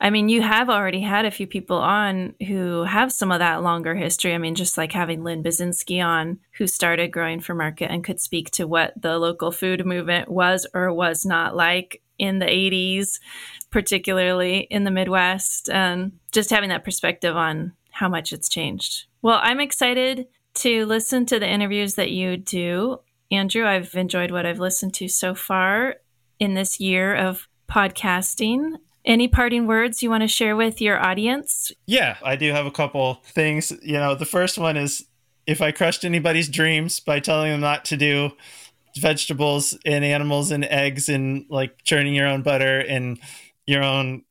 I mean, you have already had a few people on who have some of that longer history. I mean, just like having Lynn Byczynski on, who started growing for market and could speak to what the local food movement was or was not like in the 80s particularly in the Midwest, and just having that perspective on how much it's changed. Well, I'm excited to listen to the interviews that you do. Andrew, I've enjoyed what I've listened to so far in this year of podcasting. Any parting words you want to share with your audience? Yeah, I do have a couple things. You know, the first one is if I crushed anybody's dreams by telling them not to do vegetables and animals and eggs and like churning your own butter and your own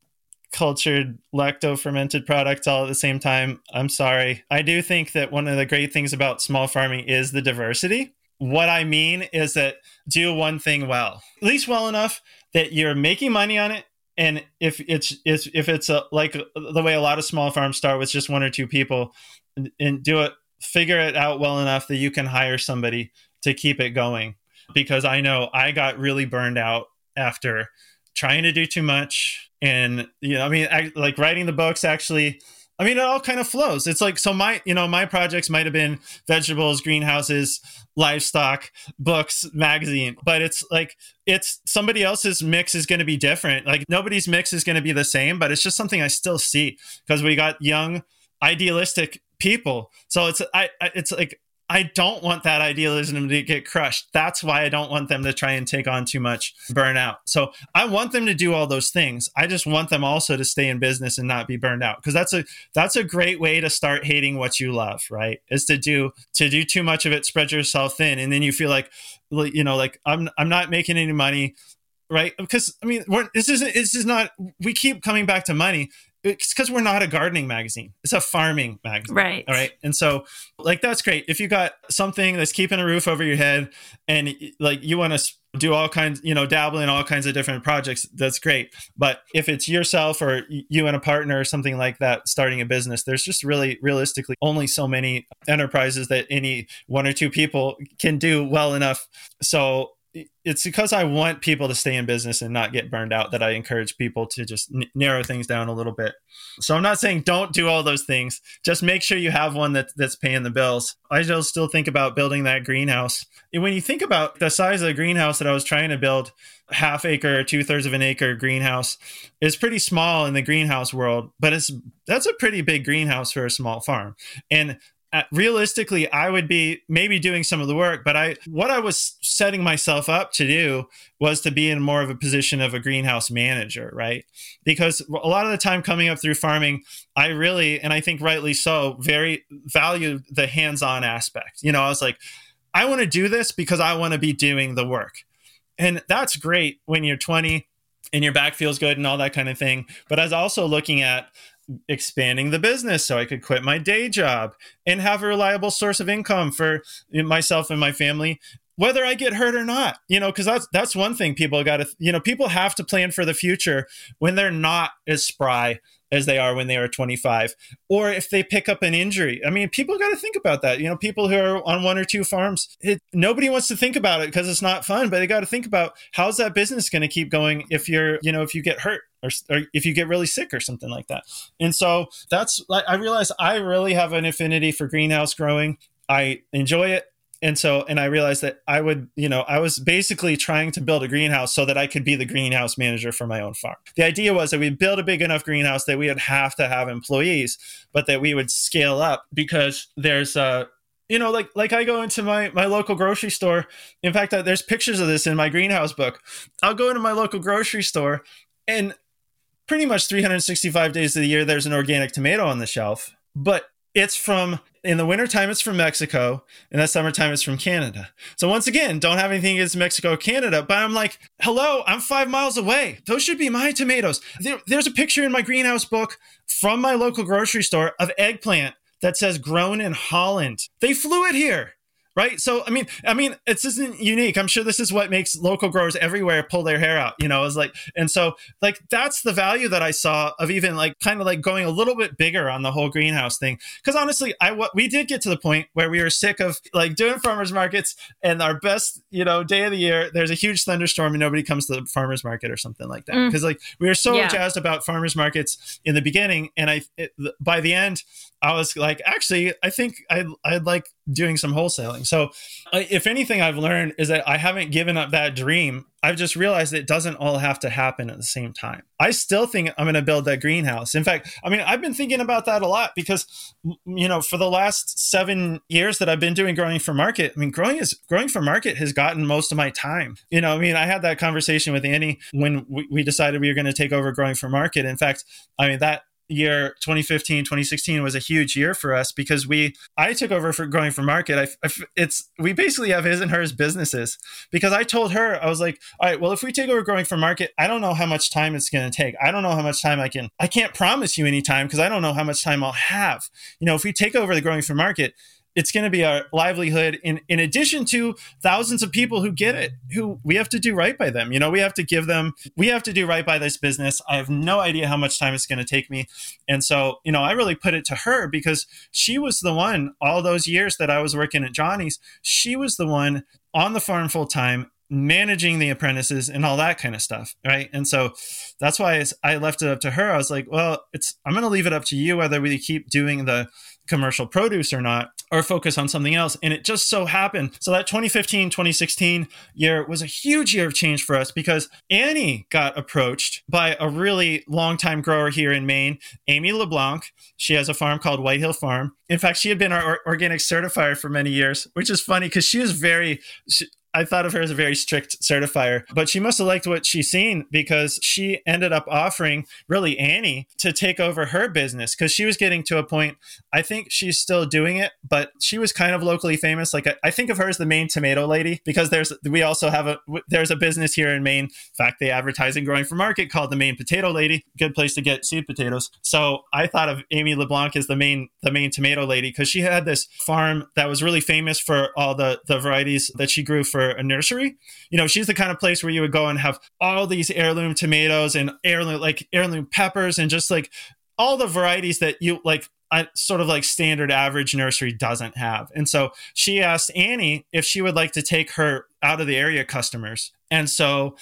cultured lacto fermented products all at the same time. I'm sorry. I do think that one of the great things about small farming is the diversity. What I mean is that do one thing well, at least well enough that you're making money on it. And if it's, it's if it's a, like the way a lot of small farms start with just one or two people, and, and do it, figure it out well enough that you can hire somebody to keep it going. Because I know I got really burned out after trying to do too much. And you know i mean I, like writing the books actually i mean it all kind of flows. It's like so my you know my projects might have been vegetables greenhouses livestock books magazine but it's like it's somebody else's mix is going to be different. Like nobody's mix is going to be the same but it's just something i still see because we got young idealistic people. So it's i it's like I don't want that idealism to get crushed. That's why I don't want them to try and take on too much burnout. So I want them to do all those things. I just want them also to stay in business and not be burned out because that's a that's a great way to start hating what you love, right? Is to do to do too much of it, spread yourself thin, and then you feel like you know like I'm I'm not making any money right? Because I mean, this isn't. This is not. We keep coming back to money it's because we're not a gardening magazine. It's a farming magazine right. all right? And so like that's great. If you got something that's keeping a roof over your head and like you want to do all kinds you know dabble in all kinds of different projects that's great. But if it's yourself or you and a partner or something like that starting a business there's just really realistically only so many enterprises that any one or two people can do well enough. So it's because I want people to stay in business and not get burned out that I encourage people to just n- narrow things down a little bit. So I'm not saying don't do all those things. Just make sure you have one that, that's paying the bills. I still think about building that greenhouse. when you think about the size of the greenhouse that I was trying to build, half acre, or two thirds of an acre greenhouse is pretty small in the greenhouse world, but it's that's a pretty big greenhouse for a small farm. And uh, realistically i would be maybe doing some of the work but i what i was setting myself up to do was to be in more of a position of a greenhouse manager right? Because a lot of the time coming up through farming i really and i think rightly so very value the hands-on aspect. You know i was like i want to do this because i want to be doing the work. And that's great when you're 20 and your back feels good and all that kind of thing but i was also looking at expanding the business so I could quit my day job and have a reliable source of income for myself and my family whether I get hurt or not, you know, because that's that's one thing people got to, you know, people have to plan for the future when they're not as spry as they are when they are 25 or if they pick up an injury. I mean people got to think about that you know people who are on one or two farms it, nobody wants to think about it because it's not fun but they got to think about how's that business going to keep going if you're you know if you get hurt or, or, if you get really sick or something like that. And so that's like i realize i really have an affinity for greenhouse growing. I enjoy it and so and i realized that i would you know i was basically trying to build a greenhouse so that i could be the greenhouse manager for my own farm. The idea was that we build a big enough greenhouse that we would have to have employees but that we would scale up because there's a you know like like i go into my my local grocery store. In fact uh, there's pictures of this in my greenhouse book. I'll go into my local grocery store and pretty much 365 days of the year there's an organic tomato on the shelf but it's from in the wintertime it's from Mexico, and the summertime it's from Canada. So once again, don't have anything against Mexico, Canada, but I'm like, hello, I'm five miles away. Those should be my tomatoes. There, there's a picture in my greenhouse book from my local grocery store of eggplant that says grown in Holland. They flew it here right so i mean i mean it's isn't unique i'm sure this is what makes local growers everywhere pull their hair out you know it's like and so like that's the value that i saw of even like kind of like going a little bit bigger on the whole greenhouse thing because honestly i what we did get to the point where we were sick of like doing farmers markets and our best you know day of the year there's a huge thunderstorm and nobody comes to the farmers market or something like that because mm. like we were so yeah. jazzed about farmers markets in the beginning and i it, by the end I was like, actually, I think I'd, I'd like doing some wholesaling. So, if anything, I've learned is that I haven't given up that dream. I've just realized it doesn't all have to happen at the same time. I still think I'm going to build that greenhouse. In fact, I mean, I've been thinking about that a lot because, you know, for the last seven years that I've been doing growing for market, I mean, growing is growing for market has gotten most of my time. You know, I mean, I had that conversation with Annie when we, we decided we were going to take over growing for market. In fact, I mean, that year 2015 2016 was a huge year for us because we i took over for growing for market. I, I, it's we basically have his and hers businesses. Because i told her i was like all right well if we take over growing for market i don't know how much time it's going to take. I don't know how much time i can i can't promise you any time because i don't know how much time i'll have. You know if we take over the growing for market it's going to be our livelihood in in addition to thousands of people who get it who we have to do right by them. You know we have to give them we have to do right by this business. I have no idea how much time it's going to take me. And so you know i really put it to her because she was the one all those years that i was working at johnny's she was the one on the farm full time managing the apprentices and all that kind of stuff right? And so that's why i left it up to her. I was like well it's i'm going to leave it up to you whether we keep doing the commercial produce or not or focus on something else. And it just so happened. So that 2015, 2016 year was a huge year of change for us because Annie got approached by a really long-time grower here in Maine, Amy LeBlanc. She has a farm called White Hill Farm. In fact, she had been our organic certifier for many years, which is funny because she was very, I thought of her as a very strict certifier, but she must have liked what she's seen because she ended up offering really Annie to take over her business because she was getting to a point. I think she's still doing it, but she was kind of locally famous. Like I, think of her as the Maine tomato lady because there's we also have a there's a business here in Maine. In fact, they advertise and growing for market called the Maine Potato Lady. Good place to get seed potatoes. So I thought of Amy LeBlanc as the main the Maine tomato lady because she had this farm that was really famous for all the the varieties that she grew for for a nursery. You know, she's the kind of place where you would go and have all these heirloom tomatoes and heirloom like heirloom peppers and just like all the varieties that you like a sort of like standard average nursery doesn't have. And so she asked Annie if she would like to take her out of the area customers. And so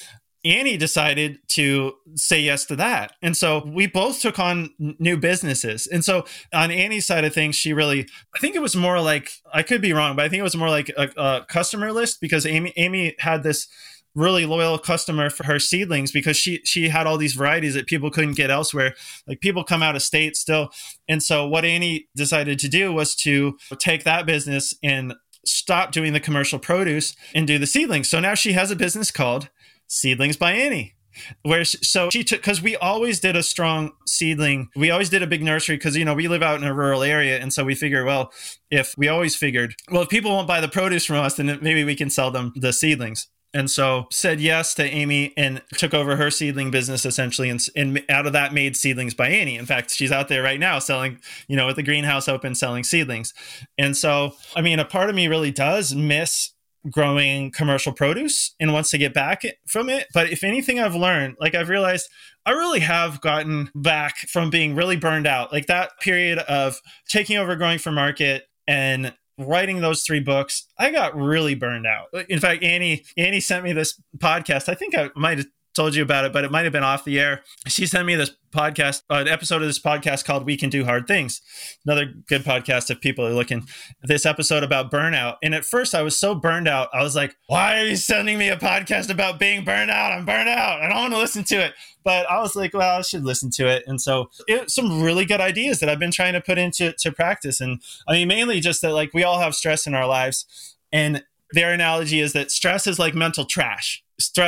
Annie decided to say yes to that. And so we both took on new businesses. And so on Annie's side of things, she really, I think it was more like, I could be wrong, but I think it was more like a, a customer list because Amy, Amy had this really loyal customer for her seedlings because she she had all these varieties that people couldn't get elsewhere. Like people come out of state still. And so what Annie decided to do was to take that business and stop doing the commercial produce and do the seedlings. So now she has a business called Seedlings by Annie. Where so she took because we always did a strong seedling. We always did a big nursery because you know we live out in a rural area, and so we figure, well, if we always figured, well, if people won't buy the produce from us, then maybe we can sell them the seedlings and so said yes to Amy and took over her seedling business essentially, and, and, out of that made seedlings by Annie. In fact, she's out there right now selling, you know, with the greenhouse open, selling seedlings. And so, I mean, a part of me really does miss growing commercial produce and wants to get back from it. But if anything I've learned, like I've realized I really have gotten back from being really burned out. Like that period of taking over growing for market and writing those three books, I got really burned out. In fact, Annie Annie sent me this podcast. I think I might have told you about it, but it might have been off the air. She sent me this podcast, uh, an episode of this podcast called We Can Do Hard Things. Another good podcast if people are looking. This episode about burnout. And at first I was so burned out. I was like, why are you sending me a podcast about being burned out? I'm burned out. I don't want to listen to it. But I was like, well, I should listen to it. And so it, some really good ideas that I've been trying to put into to practice. And I mean, mainly just that like we all have stress in our lives. And their analogy is that stress is like mental trash.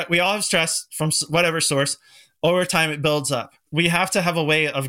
We all have stress from whatever source. Over time, it builds up we have to have a way of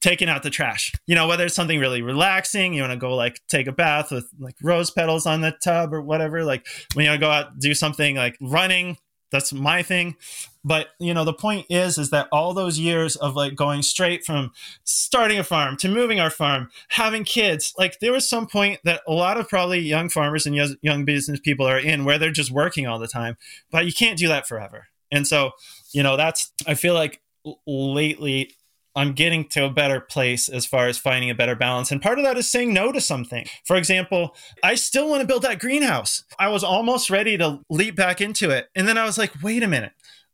taking out the trash. You know, whether it's something really relaxing, you want to go like take a bath with like rose petals on the tub or whatever. Like when you go out do something like running, that's my thing. But you know, the point is, is that all those years of like going straight from starting a farm to moving our farm, having kids, like there was some point that a lot of probably young farmers and young business people are in where they're just working all the time. But you can't do that forever. And so, you know, that's I feel like lately I'm getting to a better place as far as finding a better balance. And part of that is saying no to something. For example, I still want to build that greenhouse. I was almost ready to leap back into it. And then I was like, wait a minute,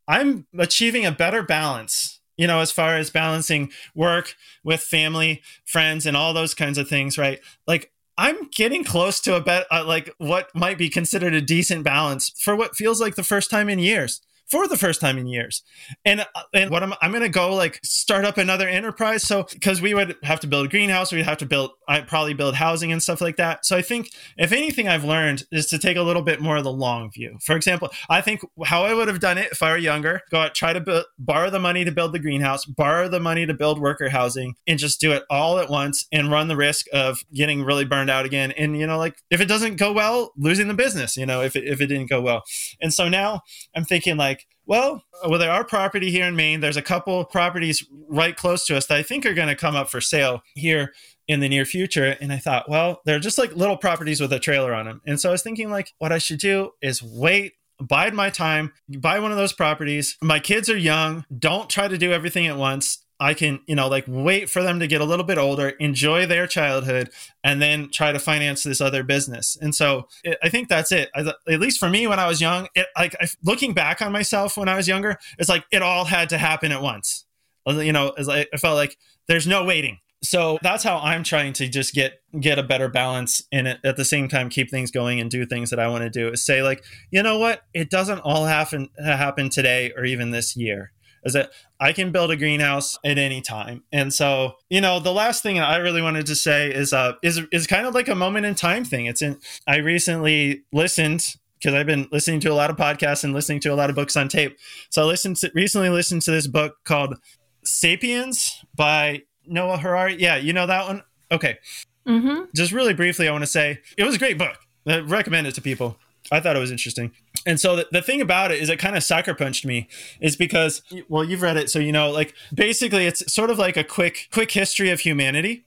I'm achieving a better balance you know, as far as balancing work with family, friends, and all those kinds of things, right? Like I'm getting close to a bet, uh, like what might be considered a decent balance for what feels like the first time in years for the first time in years. And uh, and what I'm I'm to go like start up another enterprise. So because we would have to build a greenhouse, we'd have to build I probably build housing and stuff like that. So I think if anything I've learned is to take a little bit more of the long view. For example, I think how I would have done it if I were younger, go out try to build, borrow the money to build the greenhouse, borrow the money to build worker housing, and just do it all at once and run the risk of getting really burned out again. And you know, like if it doesn't go well, losing the business. You know, if it, if it didn't go well. And so now I'm thinking like well, well, there are property here in Maine. There's a couple properties right close to us that I think are going to come up for sale here in the near future. And I thought, well, they're just like little properties with a trailer on them. And so I was thinking, like, what I should do is wait bide my time, buy one of those properties. My kids are young. Don't try to do everything at once. I can, you know, like wait for them to get a little bit older, enjoy their childhood, and then try to finance this other business. And so it, I think that's it. I, at least for me, when I was young, it like I, looking back on myself when I was younger, it's like it all had to happen at once. Uh, you know, it's like I felt like there's no waiting. So that's how I'm trying to just get get a better balance and at the same time keep things going and do things that I want to do. Is say like, you know what, it doesn't all happen happen today or even this year is that I can build a greenhouse at any time. And so, you know, the last thing I really wanted to say is uh is is kind of like a moment in time thing. It's in I recently listened because I've been listening to a lot of podcasts and listening to a lot of books on tape. So I listened to recently listened to this book called Sapiens by Noah Harari. Yeah, you know that one? Okay. Mm-hmm. Just really briefly, I want to say it was a great book. I recommend it to people. I thought it was interesting. And so the, the thing about it is it kind of sucker punched me is because well you've read it so you know like basically it's sort of like a quick quick history of humanity.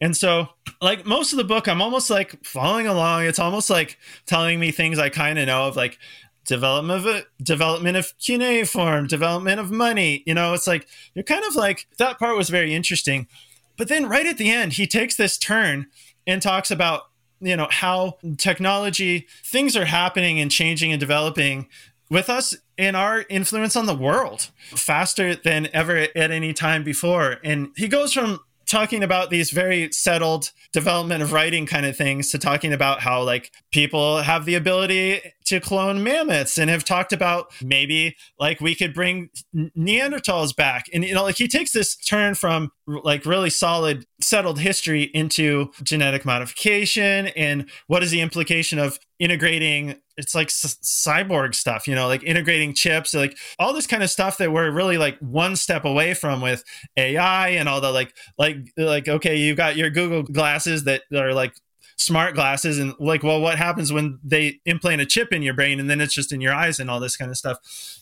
And so like most of the book I'm almost like following along. It's almost like telling me things I kind of know of like development of development of cuneiform, development of money. You know, it's like you're kind of like that part was very interesting. But then right at the end he takes this turn and talks about you know how technology things are happening and changing and developing with us in our influence on the world faster than ever at any time before. And he goes from talking about these very settled development of writing kind of things to talking about how like people have the ability to clone mammoths and have talked about maybe like we could bring neanderthals back. And you know like he takes this turn from like really solid settled history into genetic modification and what is the implication of integrating it's like c- cyborg stuff you know like integrating chips like all this kind of stuff that we're really like one step away from with ai and all the like like like okay you've got your google glasses that are like smart glasses and like well what happens when they implant a chip in your brain and then it's just in your eyes and all this kind of stuff.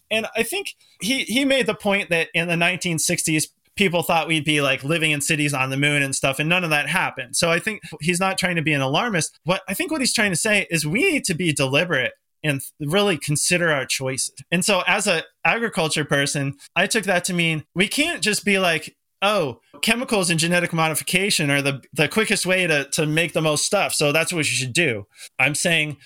And i think he he made the point that in the 1960s people thought we'd be like living in cities on the moon and stuff and none of that happened so i think he's not trying to be an alarmist what i think what he's trying to say is we need to be deliberate and really consider our choices. And so as a agriculture person, I took that to mean we can't just be like, oh, chemicals and genetic modification are the, the quickest way to, to make the most stuff. So that's what you should do. I'm saying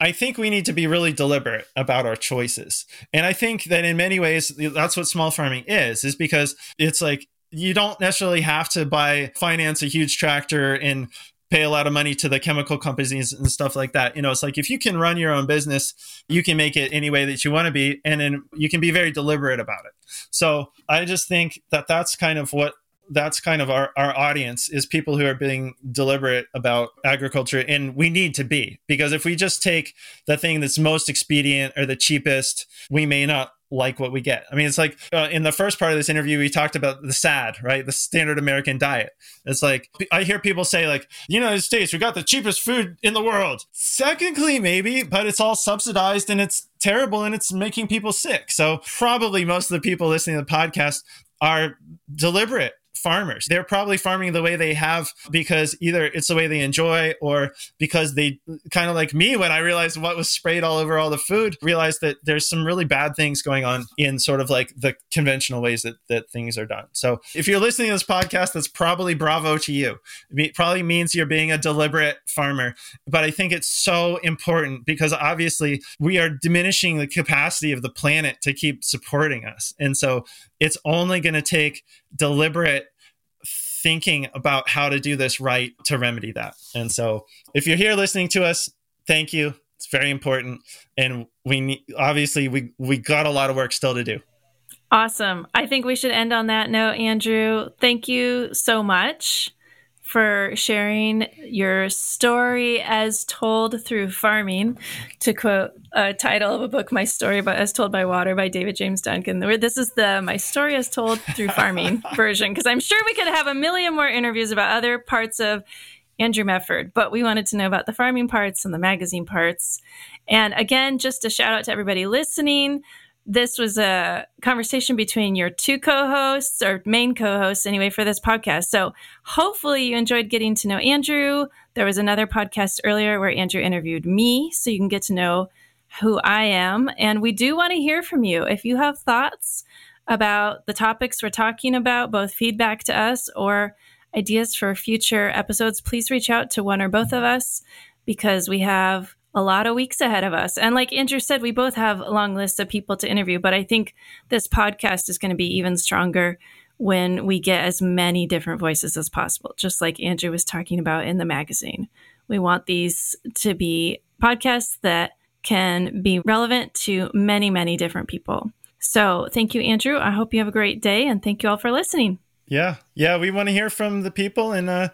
I think we need to be really deliberate about our choices. And I think that in many ways, that's what small farming is, is because it's like you don't necessarily have to buy, finance a huge tractor and pay a lot of money to the chemical companies and stuff like that. You know, it's like if you can run your own business, you can make it any way that you want to be, and then you can be very deliberate about it. So I just think that that's kind of what that's kind of our, our audience is people who are being deliberate about agriculture and we need to be because if we just take the thing that's most expedient or the cheapest we may not like what we get. I mean it's like uh, in the first part of this interview we talked about the sad right? The standard american diet. It's like i hear people say like united states we got the cheapest food in the world. Secondly maybe but it's all subsidized and it's terrible and it's making people sick. So probably most of the people listening to the podcast are deliberate farmers. They're probably farming the way they have because either it's the way they enjoy or because they kind of like me when I realized what was sprayed all over all the food, realized that there's some really bad things going on in sort of like the conventional ways that, that things are done. So if you're listening to this podcast, that's probably bravo to you. It probably means you're being a deliberate farmer. But I think it's so important because obviously we are diminishing the capacity of the planet to keep supporting us. And so it's only going to take deliberate thinking about how to do this right to remedy that. And so if you're here listening to us, thank you. It's very important. And we need, obviously we we got a lot of work still to do. Awesome. I think we should end on that note, Andrew. Thank you so much for sharing your story as told through farming, to quote a title of a book, My Story but As Told by Water by David James Duncan. This is the My Story as Told Through Farming version, because I'm sure we could have a million more interviews about other parts of Andrew Mefferd, but we wanted to know about the farming parts and the magazine parts. And again, just a shout out to everybody listening this was a conversation between your two co-hosts or main co-hosts anyway for this podcast. So hopefully you enjoyed getting to know Andrew. There was another podcast earlier where Andrew interviewed me, so you can get to know who I am. And we do want to hear from you. If you have thoughts about the topics we're talking about, both feedback to us or ideas for future episodes, please reach out to one or both of us because we have a lot of weeks ahead of us. And like Andrew said, we both have long lists of people to interview, but I think this podcast is going to be even stronger when we get as many different voices as possible, just like Andrew was talking about in the magazine. We want these to be podcasts that can be relevant to many, many different people. So thank you, Andrew. I hope you have a great day and thank you all for listening. Yeah. Yeah. We want to hear from the people and uh,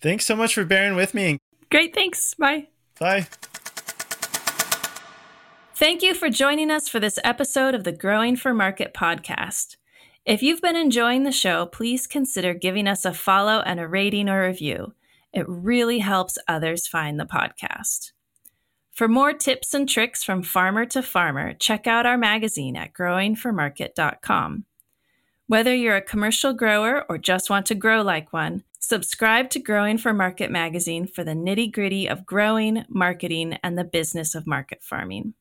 thanks so much for bearing with me. Great. Thanks. Bye. Bye. Thank you for joining us for this episode of the Growing for Market podcast. If you've been enjoying the show, please consider giving us a follow and a rating or review. It really helps others find the podcast. For more tips and tricks from farmer to farmer, check out our magazine at growingformarket.com. Whether you're a commercial grower or just want to grow like one, subscribe to Growing for Market magazine for the nitty gritty of growing, marketing, and the business of market farming.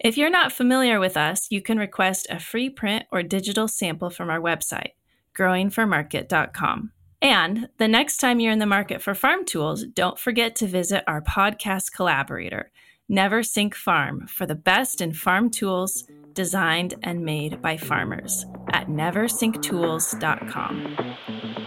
If you're not familiar with us, you can request a free print or digital sample from our website, growingformarket.com. And the next time you're in the market for farm tools, don't forget to visit our podcast collaborator, Neversink Farm, for the best in farm tools designed and made by farmers at neversinktools.com.